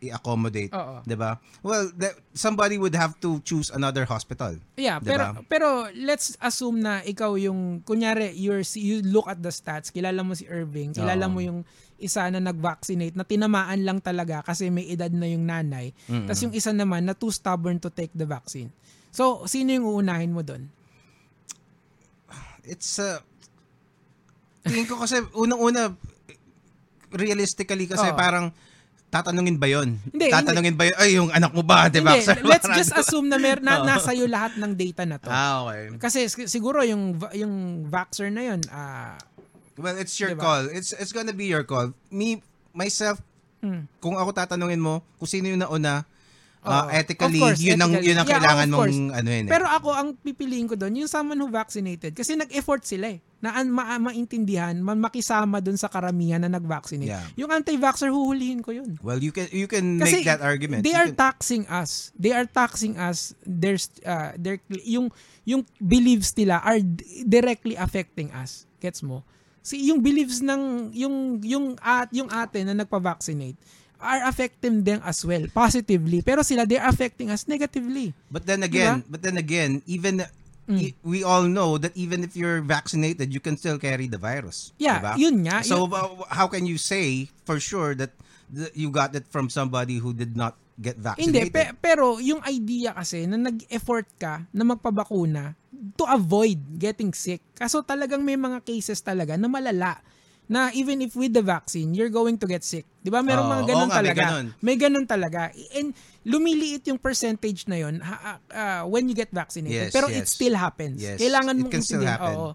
i-accommodate. 'di ba? Well, the- somebody would have to choose another hospital. Yeah, Diba? pero pero let's assume na ikaw yung kunyari you're you look at the stats, kilala mo si Irving, kilala Oo. mo yung isa na nag-vaccinate na tinamaan lang talaga kasi may edad na yung nanay. Tapos yung isa naman na too stubborn to take the vaccine. So, sino yung uunahin mo doon? It's uh, tingin ko kasi unang-una realistically kasi Oo. parang tatanungin ba 'yon? Hindi, tatanungin ba 'yon? Ay, yung anak mo ba, 'di ba? Let's just assume na mer na, nasa iyo lahat ng data na to. Ah, okay. Kasi sig- siguro yung yung vaxxer na yun, ah Well, it's your Diba? call. It's it's gonna be your call. Me myself, mm. kung ako tatanungin mo kung sino yung nauna. Uh, ethically, Of course, yun ang ethically. yun ang Yeah, kailangan mong ano yun. eh. Pero ako, ang pipiliin ko doon, yung someone who vaccinated. Kasi nag-effort sila eh. Na an- ma- maintindihan, ma- makisama doon sa karamihan na nag-vaccinate. Yeah. Yung anti-vaxxer, huhulihin ko yun. well, you can you can Kasi make that argument. they You are can- taxing us. They are taxing us. There's, uh, their, yung, yung beliefs nila are directly affecting us. Gets mo? Si yung beliefs ng yung yung at yung ate na nagpa-vaccinate are affecting them as well positively pero sila they are affecting us negatively But then again, but then again, even Mm. we all know that even if you're vaccinated, you can still carry the virus. Yeah, diba? yun nga. So Yun- uh, how can you say for sure that th- you got it from somebody who did not get Hindi, vaccinated? pe- pero yung idea kasi na nag-effort ka na magpabakuna to avoid getting sick. Kaso talagang may mga cases talaga na malala na even if with the vaccine, you're going to get sick. 'Di ba? Merong Oo, mga oo ganun nga, may talaga. ganun. May ganun talaga. And lumiliit yung percentage na yun ha- ah, when you get vaccinated. Yes, pero yes. it still happens. Yes, Kailangan mong happen. Oo.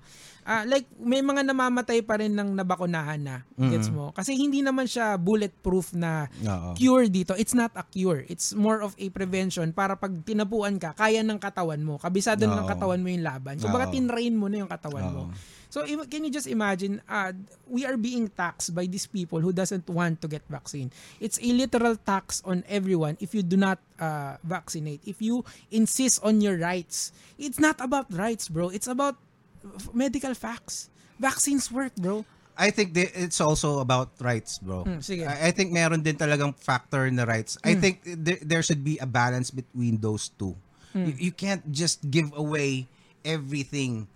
Ah, like may mga namamatay pa rin ng nabakunahan na. Gets Mm-hmm. mo? Kasi hindi naman siya bulletproof na Oo. cure dito. It's not a cure. It's more of a prevention para pag tinapuan ka, kaya ng katawan mo. Kabisado na ng Oo. katawan mo yung laban. So baka Oo. tinrain mo na yung katawan mo. So can you just imagine, uh, we are being taxed by these people who doesn't want to get vaccine. It's a literal tax on everyone if you do not uh, vaccinate. If you insist on your rights. It's not about rights, bro. It's about medical facts. Vaccines work, bro. I think it's also about rights, bro. Mm, sige. I, I think meron din talagang factor na rights. I think there, there should be a balance between those two. You, you can't just give away everything.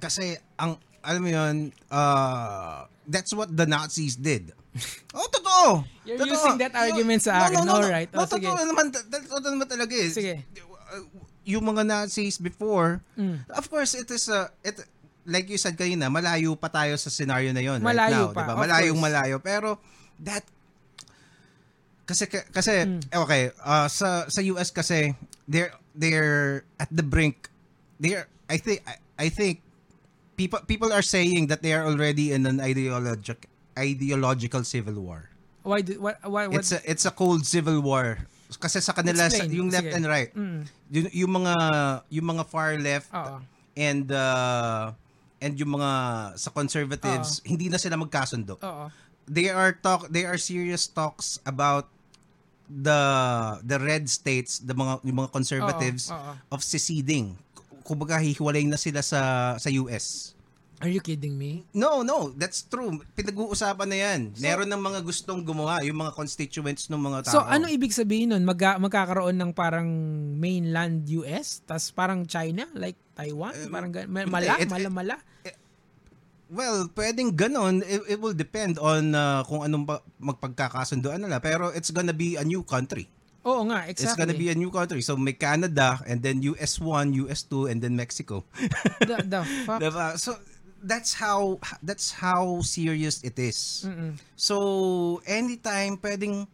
Kasi ang alam mo yun, uh, that's what the Nazis did. Oh, totoo. You're Totoo. using that argument sa akin. Alright. No, Oh, sige. totoo naman. That's totoo naman talaga eh. Sige. Uh, Yung mga Nazis before, Mm. of course, it is a, it, like you said kanina, malayo pa tayo sa scenario na yon right Malayo now. pa, diba? of Malayong course. malayo. Pero, that, kasi, kasi, Mm. okay, uh, sa, sa US kasi, they're, they're at the brink, they're, I think, I, I think, people, people are saying that they are already in an ideologic, ideological civil war. Why do, what, why, what, It's a, it's a cold civil war. Kasi sa kanila, sa, yung left Sige. and right, Mm. yung, yung mga, yung mga far left, Oo. and uh, and yung mga sa conservatives hindi na sila magkasundo. Oo. They are talk they are serious talks about the the red states, the mga yung mga conservatives Oo, oo. of seceding. Kumbaga hihiwalay na sila sa sa US. Are you kidding me? No, no, that's true. Pinag-uusapan na 'yan. Meron ng mga gustong gumawa, yung mga constituents ng mga tao. So, ano ibig sabihin nun? Magka, magkakaroon ng parang mainland US, tas parang China, like Taiwan, parang gan- ma- mala, it- mala, mala. Well, pwedeng ganon. It, it will depend on uh, kung anong pa, nila. Pero it's gonna be a new country. Oo nga, It's exactly. gonna be a new country. So may Canada and then US1, US2 and then Mexico. the, the fuck? diba? So that's how that's how serious it is. Mm-mm. So anytime pwedeng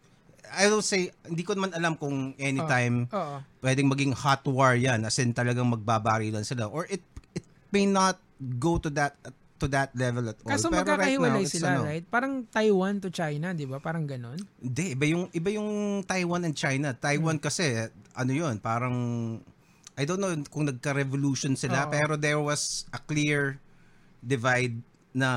I will say hindi ko naman alam kung anytime Oo. pwedeng maging hot war 'yan as in talagang magbabarilan sila or it it may not go to that to that level at all. Kaso Pero right now, magkakahiwalay sila, ano, right? Parang Taiwan to China, di ba? Parang ganon. Hindi, iba yung iba yung Taiwan and China. Taiwan Hmm. kasi ano 'yun, parang I don't know kung nagka-revolution sila Oo. pero there was a clear divide na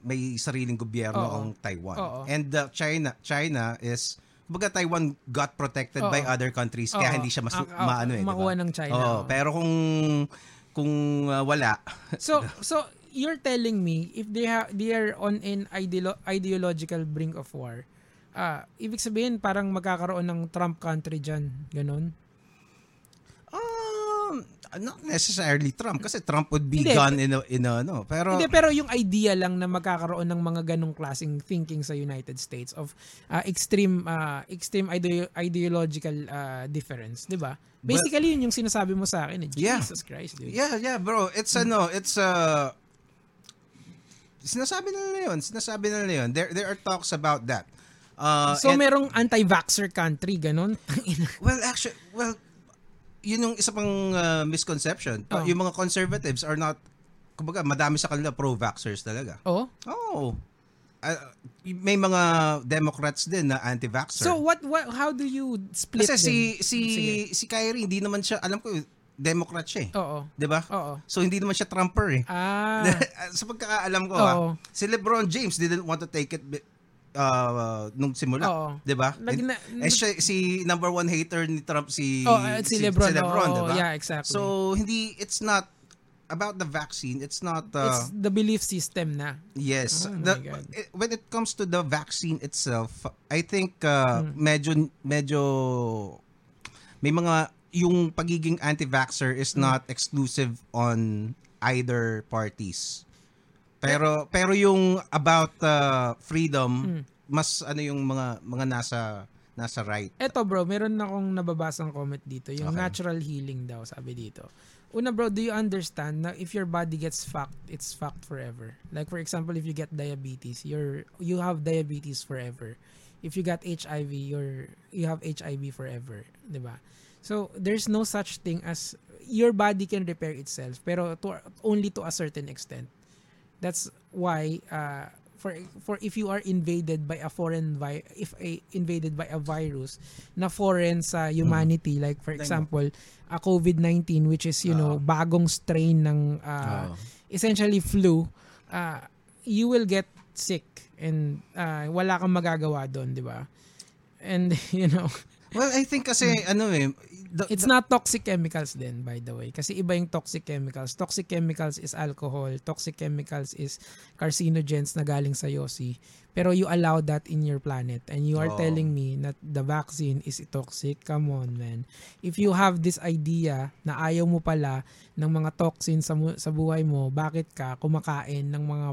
may sariling gobyerno Oo. ang Taiwan. Oo. And uh, China China is Baga Taiwan got protected by Oo. other countries kaya Oo. hindi siya mas Ah, ah, maano eh, makuha ng China, oo. pero kung kung uh, wala, So, so you're telling me if they ha- they are on an ideolo- ideological brink of war, ah, ibig sabihin parang magkakaroon ng Trump country diyan, ganon. Um, not necessarily Trump kasi Trump would be Hindi. gone in a, in a ano. Pero Hindi, pero yung idea lang na magkakaroon ng mga ganong klaseng thinking sa United States of ah, extreme ah, extreme ideo- ideological ah, difference, 'di ba? Basically, yun yung sinasabi mo sa akin. Eh. Yeah. Jesus Christ, dude. Yeah, yeah, bro. It's ano, it's uh sinasabi na nila yun. Sinasabi na nila yun. There, there are talks about that. Uh, So and- merong anti-vaxxer country, ganon? Well, actually, well, yun yung isa pang uh, misconception. Oh. Yung mga conservatives are not, kumbaga, madami sa kanila pro-vaxxers talaga. oh? Oh. Uh, may mga Democrats din na anti-vaxxer. So what what how do you split Kasi si them? si Sige. si Kyrie hindi naman siya alam ko Democrat siya eh. Oo. 'Di ba? Oo. So hindi naman siya Trumper eh. Ah. sa pagkakaalam ko Oo. ha, si LeBron James didn't want to take it uh, nung simula, Oo. 'di ba? Nag- And- na- eh, siya- si number one hater ni Trump si Oh, uh, si LeBron, oo, 'di ba? yeah, exactly. So hindi it's not about the vaccine, it's not uh, It's the belief system na. Yes. Oh my The- God. it- when it comes to the vaccine itself, I think uh, Hmm. medyo medyo may mga yung pagiging anti-vaxxer is Hmm. not exclusive on either parties. Pero pero yung about uh, freedom Hmm. mas ano yung mga mga nasa nasa right. Eto bro, meron na akong nababasang comment dito. Yung Okay. natural healing daw, sabi dito. Una bro, do you understand na if your body gets fucked, it's fucked forever? Like for example, if you get diabetes, you're you have diabetes forever. If you got HIV, you're you have HIV forever, 'di ba? So there's no such thing as your body can repair itself, pero to, only to a certain extent. That's why uh, for for if you are invaded by a foreign vi- if a invaded by a virus na foreign sa humanity like for example a COVID-19 which is you know bagong strain ng uh, Oo. essentially flu uh, you will get sick and uh, wala kang magagawa doon di ba and you know Well, I think kasi ano eh the- It's not toxic chemicals then, by the way. Kasi iba yung toxic chemicals. Toxic chemicals is alcohol. Toxic chemicals is carcinogens na galing sa yosi. Pero you allow that in your planet. And you are Oo. telling me that the vaccine is toxic. Come on, man. If you have this idea na ayaw mo pala ng mga toxin sa, sa buhay mo, bakit ka kumakain ng mga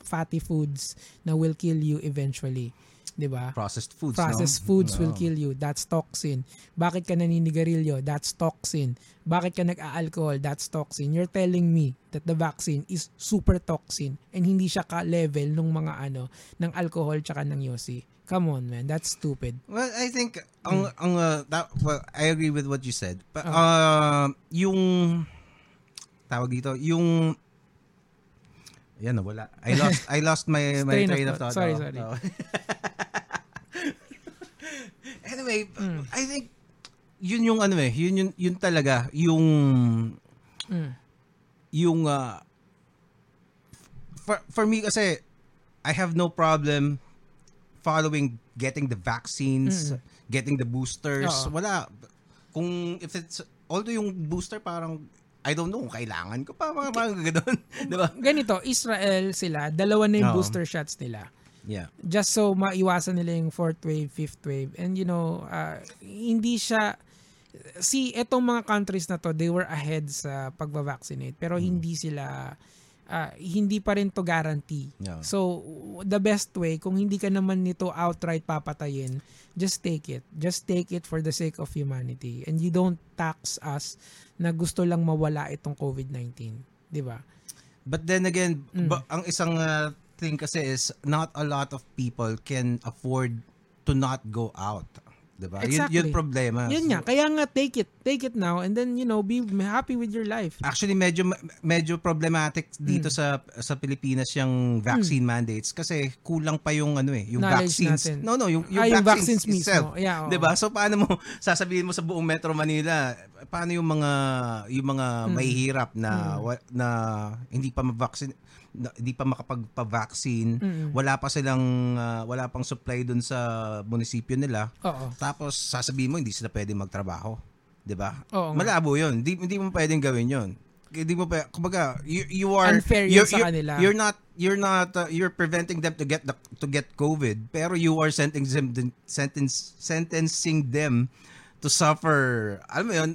fatty foods na will kill you eventually? 'Di ba? processed foods, Processed no? foods will Oo. kill you. That's toxin. Bakit ka naninigarilyo? That's toxin. Bakit ka nag-alcohol? That's toxin. You're telling me that the vaccine is super toxin and hindi siya ka-level ng mga ano, ng alcohol tsaka ng yosi. Come on, man. That's stupid. Well, I think ang ang uh, that, well, I agree with what you said. But Oh. uh, yung tawag dito, yung yan na wala. I lost I lost my my Train of thought. Sorry, Oh, sorry. oh. anyway, Mm. I think yun yung ano eh, yun yun, yun talaga yung Mm. yung uh, for for me kasi I have no problem following getting the vaccines, Mm. getting the boosters. Oo. Wala kung if it's although yung booster parang I don't know kung kailangan ko pa mga parang ganoon, 'di ba? Ganito, Israel sila, dalawa na yung Oo. booster shots nila. Yeah. just so maiwasan nila yung fourth wave, fifth wave. And you know, uh, hindi siya see etong mga countries na to, they were ahead sa pagba-vaccinate pero hindi sila ah, hindi pa rin to guarantee. Yeah. So the best way kung hindi ka naman nito outright papatayin, just take it. Just take it for the sake of humanity. And you don't tax us na gusto lang mawala itong COVID-19, 'di ba? But then again, Mm. ba- ang isang uh, thing kasi is not a lot of people can afford to not go out. 'Di ba? Yun, Exactly. yun problema. Yun nga, kaya nga take it. Take it now and then you know, be happy with your life. Actually medyo medyo problematic dito Hmm. sa sa Pilipinas yung vaccine mandates kasi kulang pa yung ano eh, yung Knowledge vaccines. natin. No, no, yung yung, Ah, yung vaccines, vaccines itself. mismo. Yeah, oo. 'Di ba? So paano mo sasabihin mo sa buong Metro Manila, paano yung mga yung mga Hmm. mahihirap na wa- na hindi pa ma-vaccine hindi pa makapagpa-vaccine, Mm. wala pa silang ah, wala pang supply dun sa munisipyo nila. Oo. Tapos sasabihin mo hindi sila pwedeng magtrabaho, 'di ba? Malabo 'yun. Hindi hindi mo pwedeng gawin 'yun. hindi mo pa kumbaga you, you are Unfair yun you're, sa kanila. You're not you're not uh, you're preventing them to get the to get COVID pero you are sentencing them sentence sentencing them to suffer alam mo yun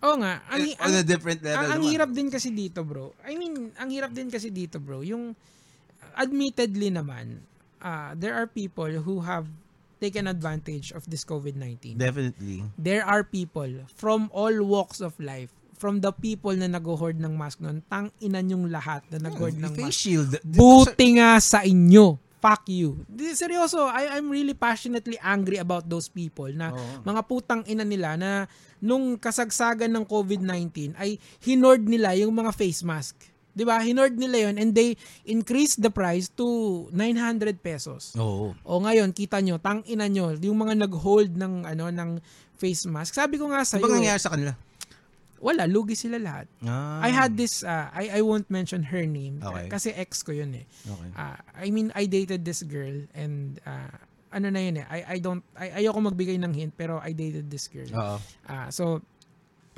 Oo nga. Ang, on ang, a different level ang, ang naman. hirap din kasi dito, bro. I mean, ang hirap din kasi dito, bro. Yung admittedly naman, uh, there are people who have taken advantage of this COVID-19. definitely there are people from all walks of life from the people na nag-hoard ng mask noon, tang inan yung lahat na nag-hoard ng face mask. shield Buti nga sa inyo. Fuck you. Seryoso, I, I'm really passionately angry about those people na Oo. mga putang ina nila na nung kasagsagan ng COVID-19 ay hinord nila yung mga face mask. 'Di ba? Hinord nila yon and they increased the price to 900 pesos. Oo. O ngayon, kita nyo, tang ina nyo, yung mga nag-hold ng ano ng face mask. Sabi ko nga sa Ano bang nangyari sa kanila wala, lugi sila lahat. ah, I had this, uh, I, I won't mention her name. Okay. Kasi ex ko yun eh. okay Uh, I mean, I dated this girl and uh, ano na yun eh, I, I don't, I, ayoko magbigay ng hint pero I dated this girl. Oo. Ah, so,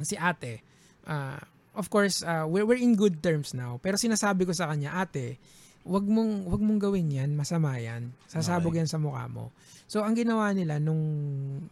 si ate, ah, of course, uh, we're, we're in good terms now. Pero sinasabi ko sa kanya, ate, wag mong, wag mong gawin yan, masama yan. Sasabog Okay. yan sa mukha mo. So, ang ginawa nila nung,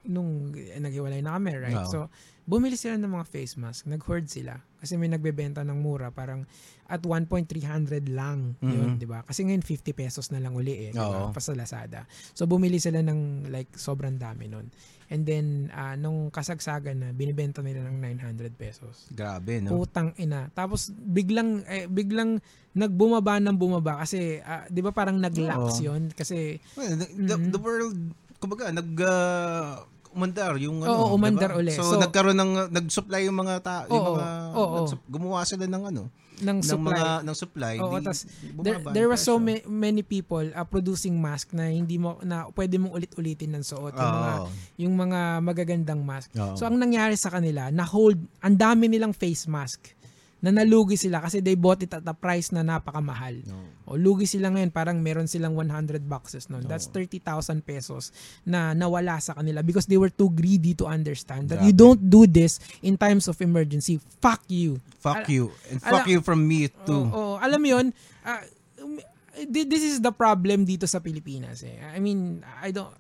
nung eh, naghiwalay na kami, right? Oo. So, bumili sila ng mga face mask. Nag-hoard sila. Kasi may nagbebenta ng mura. Parang at 1.300 lang yun, Mhm. di ba? Kasi ngayon 50 pesos na lang uli eh, di ba? Oo. Pa sa Lazada. So bumili sila ng like sobrang dami nun. And then ah, nung kasagsagan na binibenta nila ng 900 pesos. grabe no Putang ina. Tapos biglang eh, biglang nagbumaba ng bumaba kasi ah, 'di ba parang naglax Oo. 'yon kasi Well, the, the, Mhm. the world, kumbaga, nag, uh, umandar yung ano. Oo, umandar diba? uli. So, So- nagkaroon ng, nag-supply yung mga tao, yung Oo, mga, oo. nagsup- gumawa sila ng ano, ng ng supply. mga, ng supply. Oo, di- tas there, there was so ma- many people uh, producing mask na hindi mo na pwede mong ulit-ulitin ng suot yung mga yung mga magagandang mask. Oo. So ang nangyari sa kanila, na hold ang dami nilang face mask na nalugi sila kasi they bought it at a price na napakamahal. No. O lugi sila ngayon parang meron silang 100 boxes noon. That's Oo. 30,000 pesos na nawala sa kanila because they were too greedy to understand that Grabe. you don't do this in times of emergency. Fuck you. Fuck Ala- you. And fuck ala- you from me too. Oo, oo. alam mo 'yun, thi- this is the problem dito sa Pilipinas eh. I mean, I don't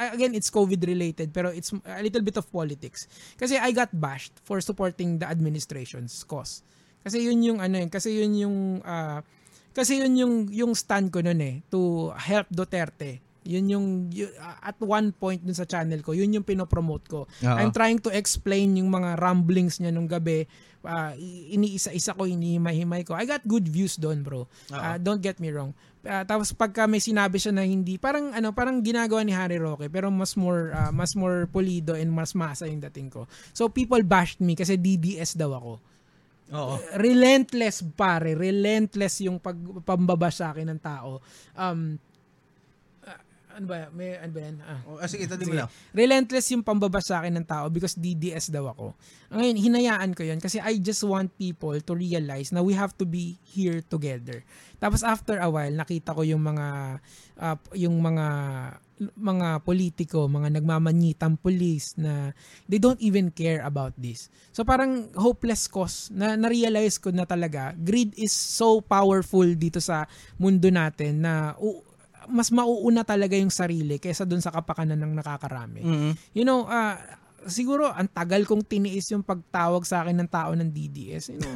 again it's COVID related pero it's a little bit of politics. Kasi I got bashed for supporting the administration's cause. Kasi yun yung ano yun, kasi yun yung ah, kasi yun yung yung stand ko noon eh to help Duterte. Yun yung yu- at one point dun sa channel ko, yun yung pinopromote ko. Oo. I'm trying to explain yung mga rumblings niya nung gabi. I- iniisa-isa ko, inihimay-himay ko. I got good views doon, bro. Ah, don't get me wrong. Ah, tapos pagka may sinabi siya na hindi, parang ano, parang ginagawa ni Harry Roque, pero mas more ah, mas more pulido and mas masa yung dating ko. So people bashed me kasi DDS daw ako. Oo. Relentless pare, relentless yung pag pambaba sa akin ng tao. Um ano ba? May ano ba yan? Ah. Oh, ah, sige, tadi mo lang. relentless yung pambaba sa akin ng tao because DDS daw ako. Ngayon, hinayaan ko yun kasi I just want people to realize na we have to be here together. Tapos after a while, nakita ko yung mga uh, yung mga mga politiko, mga nagmamanyitang police na they don't even care about this. So parang hopeless cause na na-realize ko na talaga greed is so powerful dito sa mundo natin na u- mas mauuna talaga yung sarili kaysa dun sa kapakanan ng nakakarami. Mhm. You know, ah, siguro ang tagal kong tiniis yung pagtawag sa akin ng tao ng DDS. You know,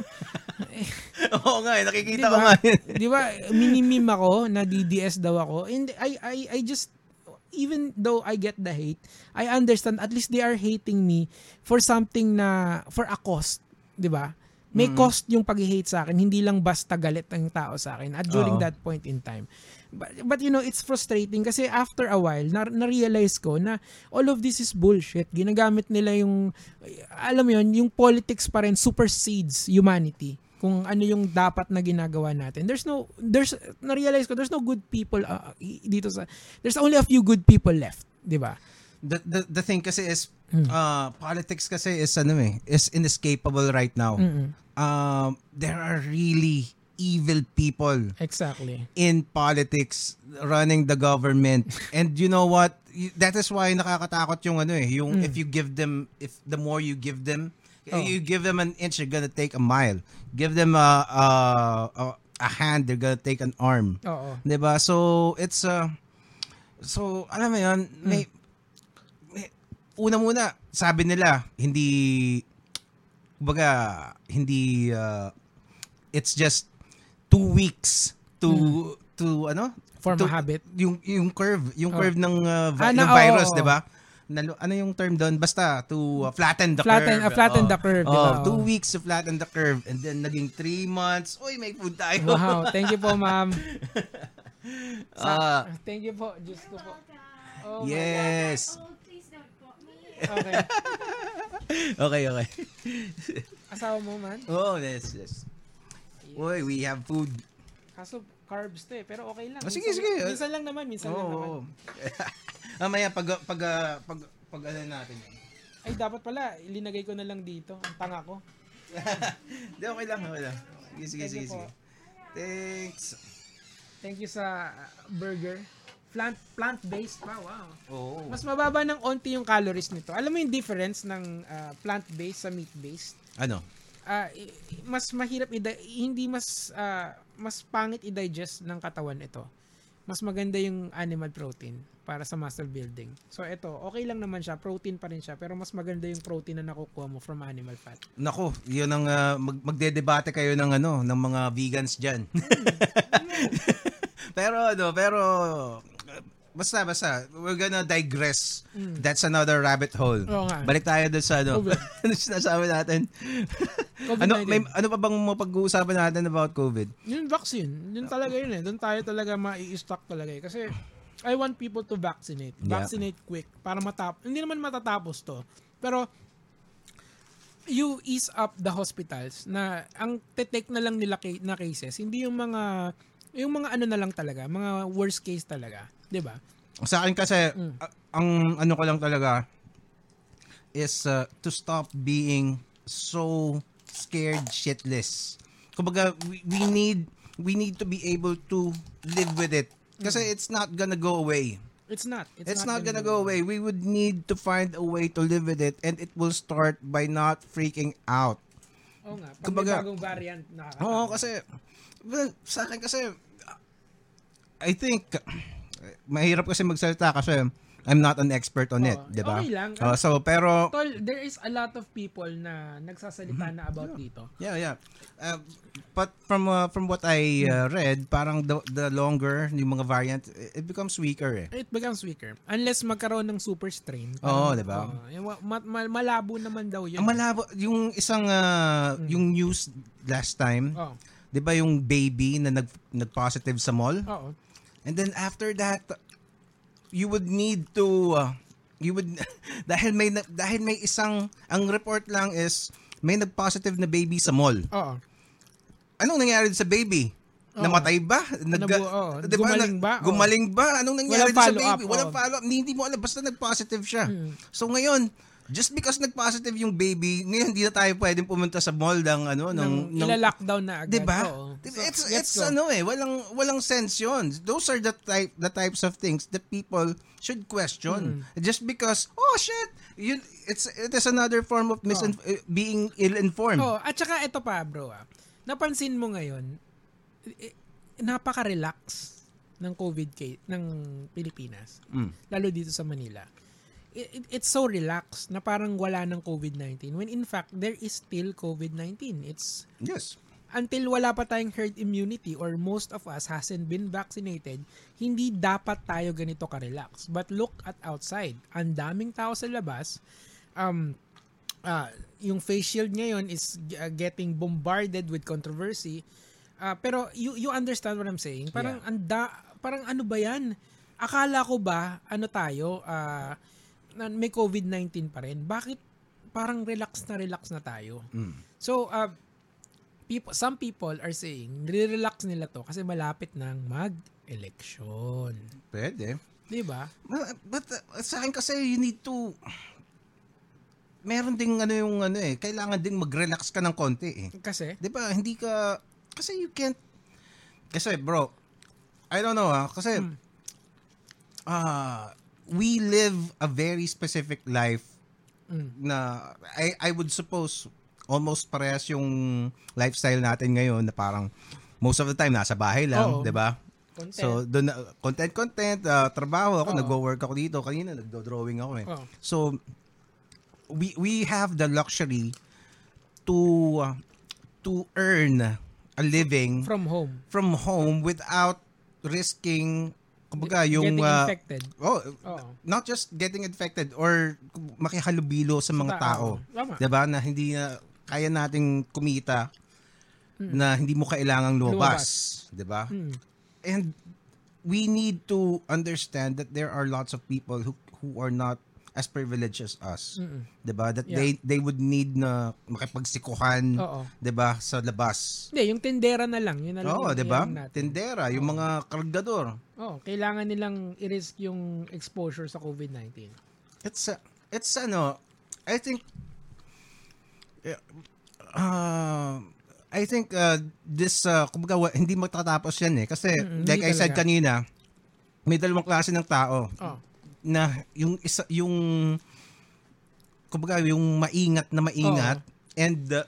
Oo nga, eh, nakikita Di ko nga di ba, minimim ako na DDS daw ako. And I, I, I just, even though I get the hate, I understand at least they are hating me for something na, for a cost. Di ba? May Mm. cost yung pag-hate sa akin, hindi lang basta galit ang tao sa akin at during Oo. that point in time. But, but you know, it's frustrating kasi after a while, na, na-realize ko na all of this is bullshit. Ginagamit nila yung, alam mo yun, yung politics pa rin supersedes humanity kung ano yung dapat na ginagawa natin. There's no, there's, na-realize ko, there's no good people uh, dito sa, there's only a few good people left. Di ba? The, the, the thing kasi is, Hmm. uh, politics kasi is ano eh, is inescapable right now. Mm-mm. Um, there are really evil people Exactly. in politics running the government. And you know what? That is why nakakatakot yung ano eh, yung Mm. if you give them if the more you give them Oh. You give them an inch, they're gonna take a mile. Give them a a, a, a hand, they're gonna take an arm. Oo. 'Di ba? So it's uh so alam mo 'yun, may, may una muna sabi nila hindi kumbaga hindi uh, it's just two weeks to to ano Form to, a habit. yung yung curve yung Oh. curve ng uh, vi- Ah, ng na- oo, virus oo. 'di ba Nalo- ano yung term doon basta to uh, flatten the Flatten- curve uh, flatten Oh. the curve, di oh, two Oh. weeks to flatten the curve and then naging three months uy may food tayo Wow, thank you po, ma'am. Ah, Thank you po. Just po. Oh, my yes Oh, please don't me. Okay. okay okay Asawa mo man? oh yes yes Uy, we have food. Kaso carbs to eh, pero okay lang. Ah, sige, Minsan- sige. Minsan lang naman, minsan lang naman. Oo. Mamaya pag pag ah, pag pag ano natin. Ay, dapat pala, ilinagay ko na lang dito. Ang tanga ko. Hindi, okay lang, okay lang. Sige, sige, Thank sige, sige. Thanks. Thank you sa uh, burger. Plant plant-based pa, wow. Oo. Mas mababa ng onti yung calories nito. Alam mo yung difference ng uh, plant-based sa meat-based? Ano? I- mas mahirap i- hindi mas ah, mas pangit i-digest ng katawan ito. Mas maganda yung animal protein para sa muscle building. So ito, okay lang naman siya, protein pa rin siya, pero mas maganda yung protein na nakukuha mo from animal fat. Nako, yun ang ah, mag, magdedebate kayo ng ano, ng mga vegans diyan. pero ano, pero basta basta we're gonna digress. That's another rabbit hole. Nga. Balik tayo dun sa ano. COVID. ano sinasabi natin? COVID-19. ano may ano pa bang mapag-uusapan natin about COVID? Yung vaccine, yun talaga yun eh. Doon tayo talaga ma-i-stock talaga eh. Kasi I want people to vaccinate. Yeah. Vaccinate quick para matap. Hindi naman matatapos to. Pero you ease up the hospitals na ang te-take na lang nila na cases, hindi yung mga yung mga ano na lang talaga, mga worst case talaga, 'di ba? Sa akin kasi, Mm. ang ano ko lang talaga is uh, to stop being so scared shitless. Kumbaga, we, we need we need to be able to live with it. Kasi it's not gonna go away. It's not. It's, not, gonna, go away. We would need to find a way to live with it and it will start by not freaking out. Oo nga. Pag Kumbaga- bagong variant, nakakatakot. Oo, kasi, well, sa akin kasi, I think, mahirap kasi magsalita kasi I'm not an expert on it, Oo. di ba? Okay lang. Oh, so, pero, Tol, there is a lot of people na nagsasalita na about dito. yeah, yeah. Uh, but from uh, from what I uh, read, parang the, the longer yung mga variant, it becomes weaker eh. It becomes weaker. Unless magkaroon ng super strain. Oo, Parang, di ba? yung ma- ma- malabo naman daw yun. Ang malabo, yung isang, uh, yung news last time, Oo. di ba yung baby na nag, nag-positive sa mall? Oo. And then after that, you would need to uh, you would dahil may dahil may isang ang report lang is may nag-positive na baby sa mall. Oo. Anong nangyari sa baby? Oo. Namatay ba? Nag, Nabu- oo. di ba? Gumaling Na- ba? Oo. Gumaling ba? Anong nangyari Walang sa baby? Walang oo. follow-up. Hindi, hindi mo alam. Basta nag-positive siya. Hmm. So ngayon, just because nag-positive yung baby, ngayon hindi na tayo pwedeng pumunta sa mall ng ano, ng, Nang ila-lockdown na agad. 'Di ba? Oo. So, It's it's ko. ano eh, walang walang sense 'yon. Those are the type the types of things that people should question. Hmm. Just because oh shit, you it's it is another form of misin- eh, being ill-informed. Oh, at saka ito pa, bro. Ah. Napansin mo ngayon, napaka-relax ng COVID case ng Pilipinas. Mm. Lalo dito sa Manila. It, it- it's so relaxed na parang wala ng COVID-19 when in fact there is still COVID-19. It's Yes. until wala pa tayong herd immunity or most of us hasn't been vaccinated, hindi dapat tayo ganito ka-relax. But look at outside. Ang daming tao sa labas. Um, ah, yung face shield ngayon is uh, getting bombarded with controversy. Ah, pero you you understand what I'm saying? Parang Yeah. anda parang ano ba 'yan? Akala ko ba ano tayo na may COVID-19 pa rin? Bakit parang relax na relax na tayo? Mm. So, uh, people, some people are saying, relax nila to kasi malapit nang mag-election. Pwede. Di ba? Ma- But uh, sa akin kasi you need to meron ding ano yung ano eh, kailangan ding mag-relax ka ng konti eh. Kasi, 'Di ba? Hindi ka kasi you can't kasi bro, I don't know ah, kasi Hmm. ah we live a very specific life na I I would suppose almost parehas yung lifestyle natin ngayon na parang most of the time nasa bahay lang. 'di ba? Content. So, doon content content, ah, trabaho ako, Oo. nagwo-work ako dito. Kanina nagdo-drawing ako eh. Oo. So we we have the luxury to uh, to earn a living From home. from home without risking kumbaga yung Getting uh, infected. oh, Oo. not just getting infected or makihalubilo sa mga tao. Tama. 'Di ba? Na hindi na kaya nating kumita na hindi mo kailangang lumabas, 'di ba? Mm. And we need to understand that there are lots of people who who are not as privileged as us. Mm-mm. 'Di ba? That Yeah. they they would need na makipagsikuhan, Oo. 'di ba, sa labas. Hindi, yung tendera na lang. Yun na lang. Oo, 'di ba? Tendera, yung mga kargador. Oo, kailangan nilang i-risk yung exposure sa COVID-19. It's uh, it's ano, I think uh, I think uh, this uh, kumbaga hindi matatapos yan eh kasi Mm-mm, like hindi I said kanina, may dalawang klase ng tao Oh. Na yung isa yung kumbaga yung maingat na maingat and uh,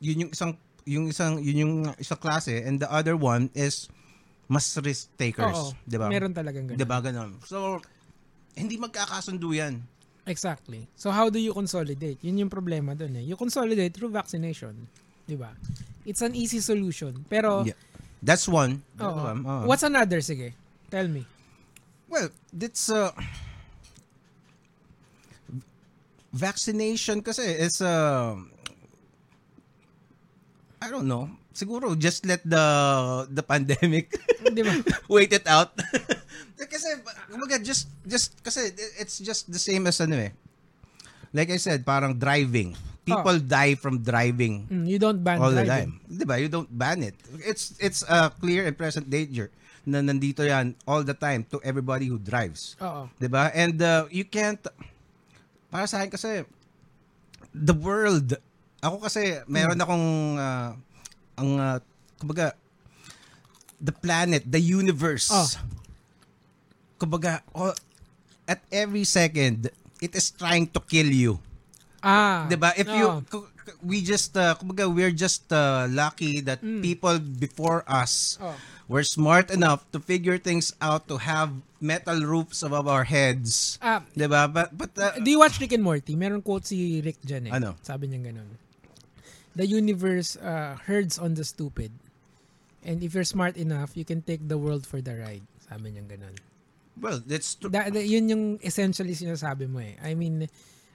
yun yung isang yung isang yun yung isang klase and the other one is mas risk takers. 'di ba? Meron talagang ganun. 'Di ba ganun? So hindi magkakasundo yan. Exactly. So how do you consolidate? Yun yung problema doon eh. You consolidate through vaccination. 'Di ba? It's an easy solution. Pero Yeah. That's one. oo. Um, uh, What's another sige? Tell me. Well, it's uh, vaccination kasi is uh, I don't know. Siguro just let the the pandemic 'Di ba? wait it out. kasi kumbaga just just kasi it's just the same as ano eh. Like I said, parang driving. People die from driving Mm, you don't ban all the driving. time. 'Di ba? You don't ban it. It's it's a clear and present danger na nandito yan all the time to everybody who drives. Oo. 'Di ba? And uh, you can't para sa akin kasi the world ako kasi meron akong uh, ang uh, kumbaga the planet, the universe. Oh. Kumbaga all, at every second it is trying to kill you. Ah. 'Di ba? If you ku- ku- we just uh, kumbaga we're just uh, lucky that people before us Oh. Were smart enough to figure things out to have metal roofs above our heads. Ah, 'Di ba? But but uh, Do you watch Rick and Morty? Meron quote si Rick dyan eh. Ano? Sabi niya ganun. The universe uh, herds on the stupid. And if you're smart enough, you can take the world for the ride. Sabi niya ganun. well, that's true. Da, da- yun yung essentially sinasabi mo eh. I mean,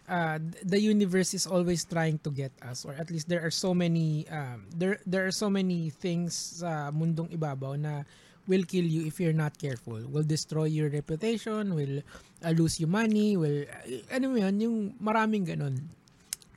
uh, the universe is always trying to get us or at least there are so many um, there there are so many things sa mundong ibabaw na will kill you if you're not careful. Will destroy your reputation, will uh, lose you money, will uh, ano mo yun, yung maraming ganun.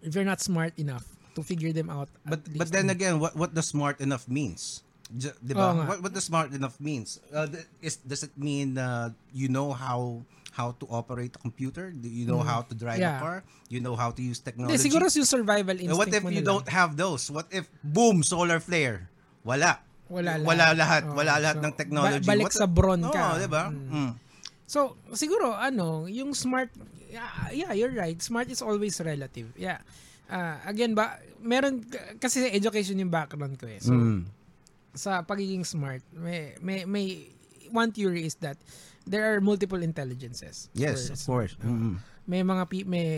If you're not smart enough to figure them out. but but then again, what what does smart enough means? J- 'Di ba? Oo nga. What what does smart enough means? Uh, is does it mean uh, you know how how to operate a computer? Do you know how to drive Mm. Yeah. a car? You know how to use Hindi, technology? siguro yung survival Uh, instinct what if you lang. don't have those? What if boom solar flare? Wala. Wala lahat. Wala lahat. Oo. Wala lahat So, ng technology. ba- balik What sa bron ka. Oo, 'di ba? Mm. So, siguro, ano, yung smart, yeah, yeah, you're right. Smart is always relative. Yeah. Ah, again ba, meron, kasi education yung background ko eh. So, Mm. sa pagiging smart, may, may, may, one theory is that there are multiple intelligences. Yes, of course. Mm. may mga pi- may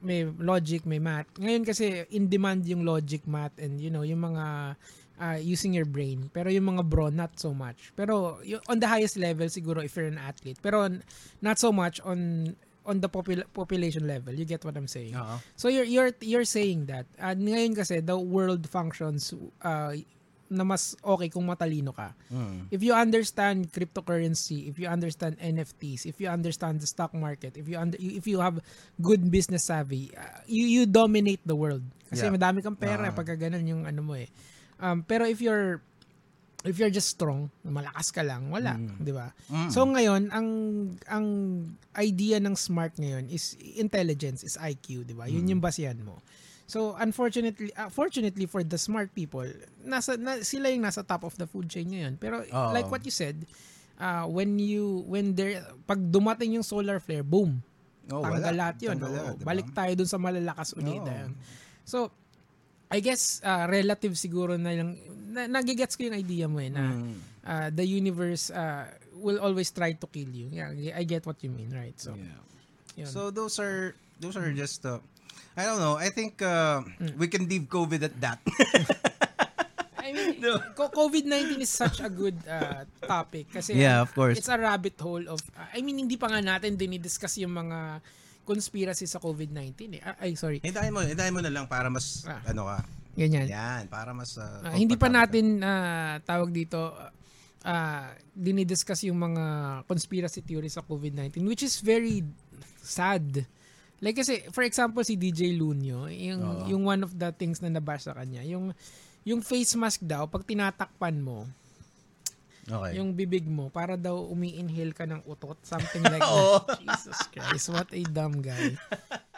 may logic, may math. Ngayon kasi in demand yung logic, math and you know, yung mga uh, using your brain. Pero yung mga bro not so much. Pero yung, on the highest level siguro if you're an athlete. Pero not so much on on the popul- population level. You get what I'm saying? Oo. So you're you're you're saying that uh, ngayon kasi the world functions uh, na mas okay kung matalino ka. Mm. If you understand cryptocurrency, if you understand NFTs, if you understand the stock market, if you under, if you have good business savvy, uh, you you dominate the world. Kasi Yeah. madami kang pera pagka ganun yung ano mo eh. Um, pero if you're if you're just strong, malakas ka lang, wala, 'di ba? Mm. So ngayon, ang ang idea ng smart ngayon is intelligence, is IQ, 'di ba? Yun yung basihan mo. So unfortunately, uh, fortunately for the smart people, nasa na, sila yung nasa top of the food chain ngayon. Pero Oo. like what you said, uh, when you when there pag dumating yung solar flare, boom. Oh, tanggal wala. lahat yun. Tanggal lahat, diba? Balik tayo dun sa malalakas ulit. Oo. Ayun. So, I guess, uh, relative siguro na lang, na, nagigets ko yung idea mo eh, na Mm. uh, the universe uh, will always try to kill you. Yeah, I get what you mean, right? So, Yeah. yun. So those are those are just uh, I don't know. I think uh, we can leave COVID at that. I mean, co- COVID-19 is such a good uh, topic kasi Yeah, of course. it's a rabbit hole of uh, I mean hindi pa nga natin dinidiscuss yung mga conspiracy sa COVID-19 eh. Ah, Ay, sorry. Hintayin mo, hintayin mo na lang para mas Ah. ano ka. Ganyan. Yan, para mas uh, Ah, hindi pa natin ah, tawag dito uh, dinidiscuss yung mga conspiracy theories sa COVID-19 which is very sad. Like kasi for example si DJ Lunyo, yung Oo. yung one of the things na nabasa kanya, yung yung face mask daw pag tinatakpan mo, Okay. yung bibig mo para daw umi-inhale ka ng utot, something like that. Jesus Christ, what a dumb guy.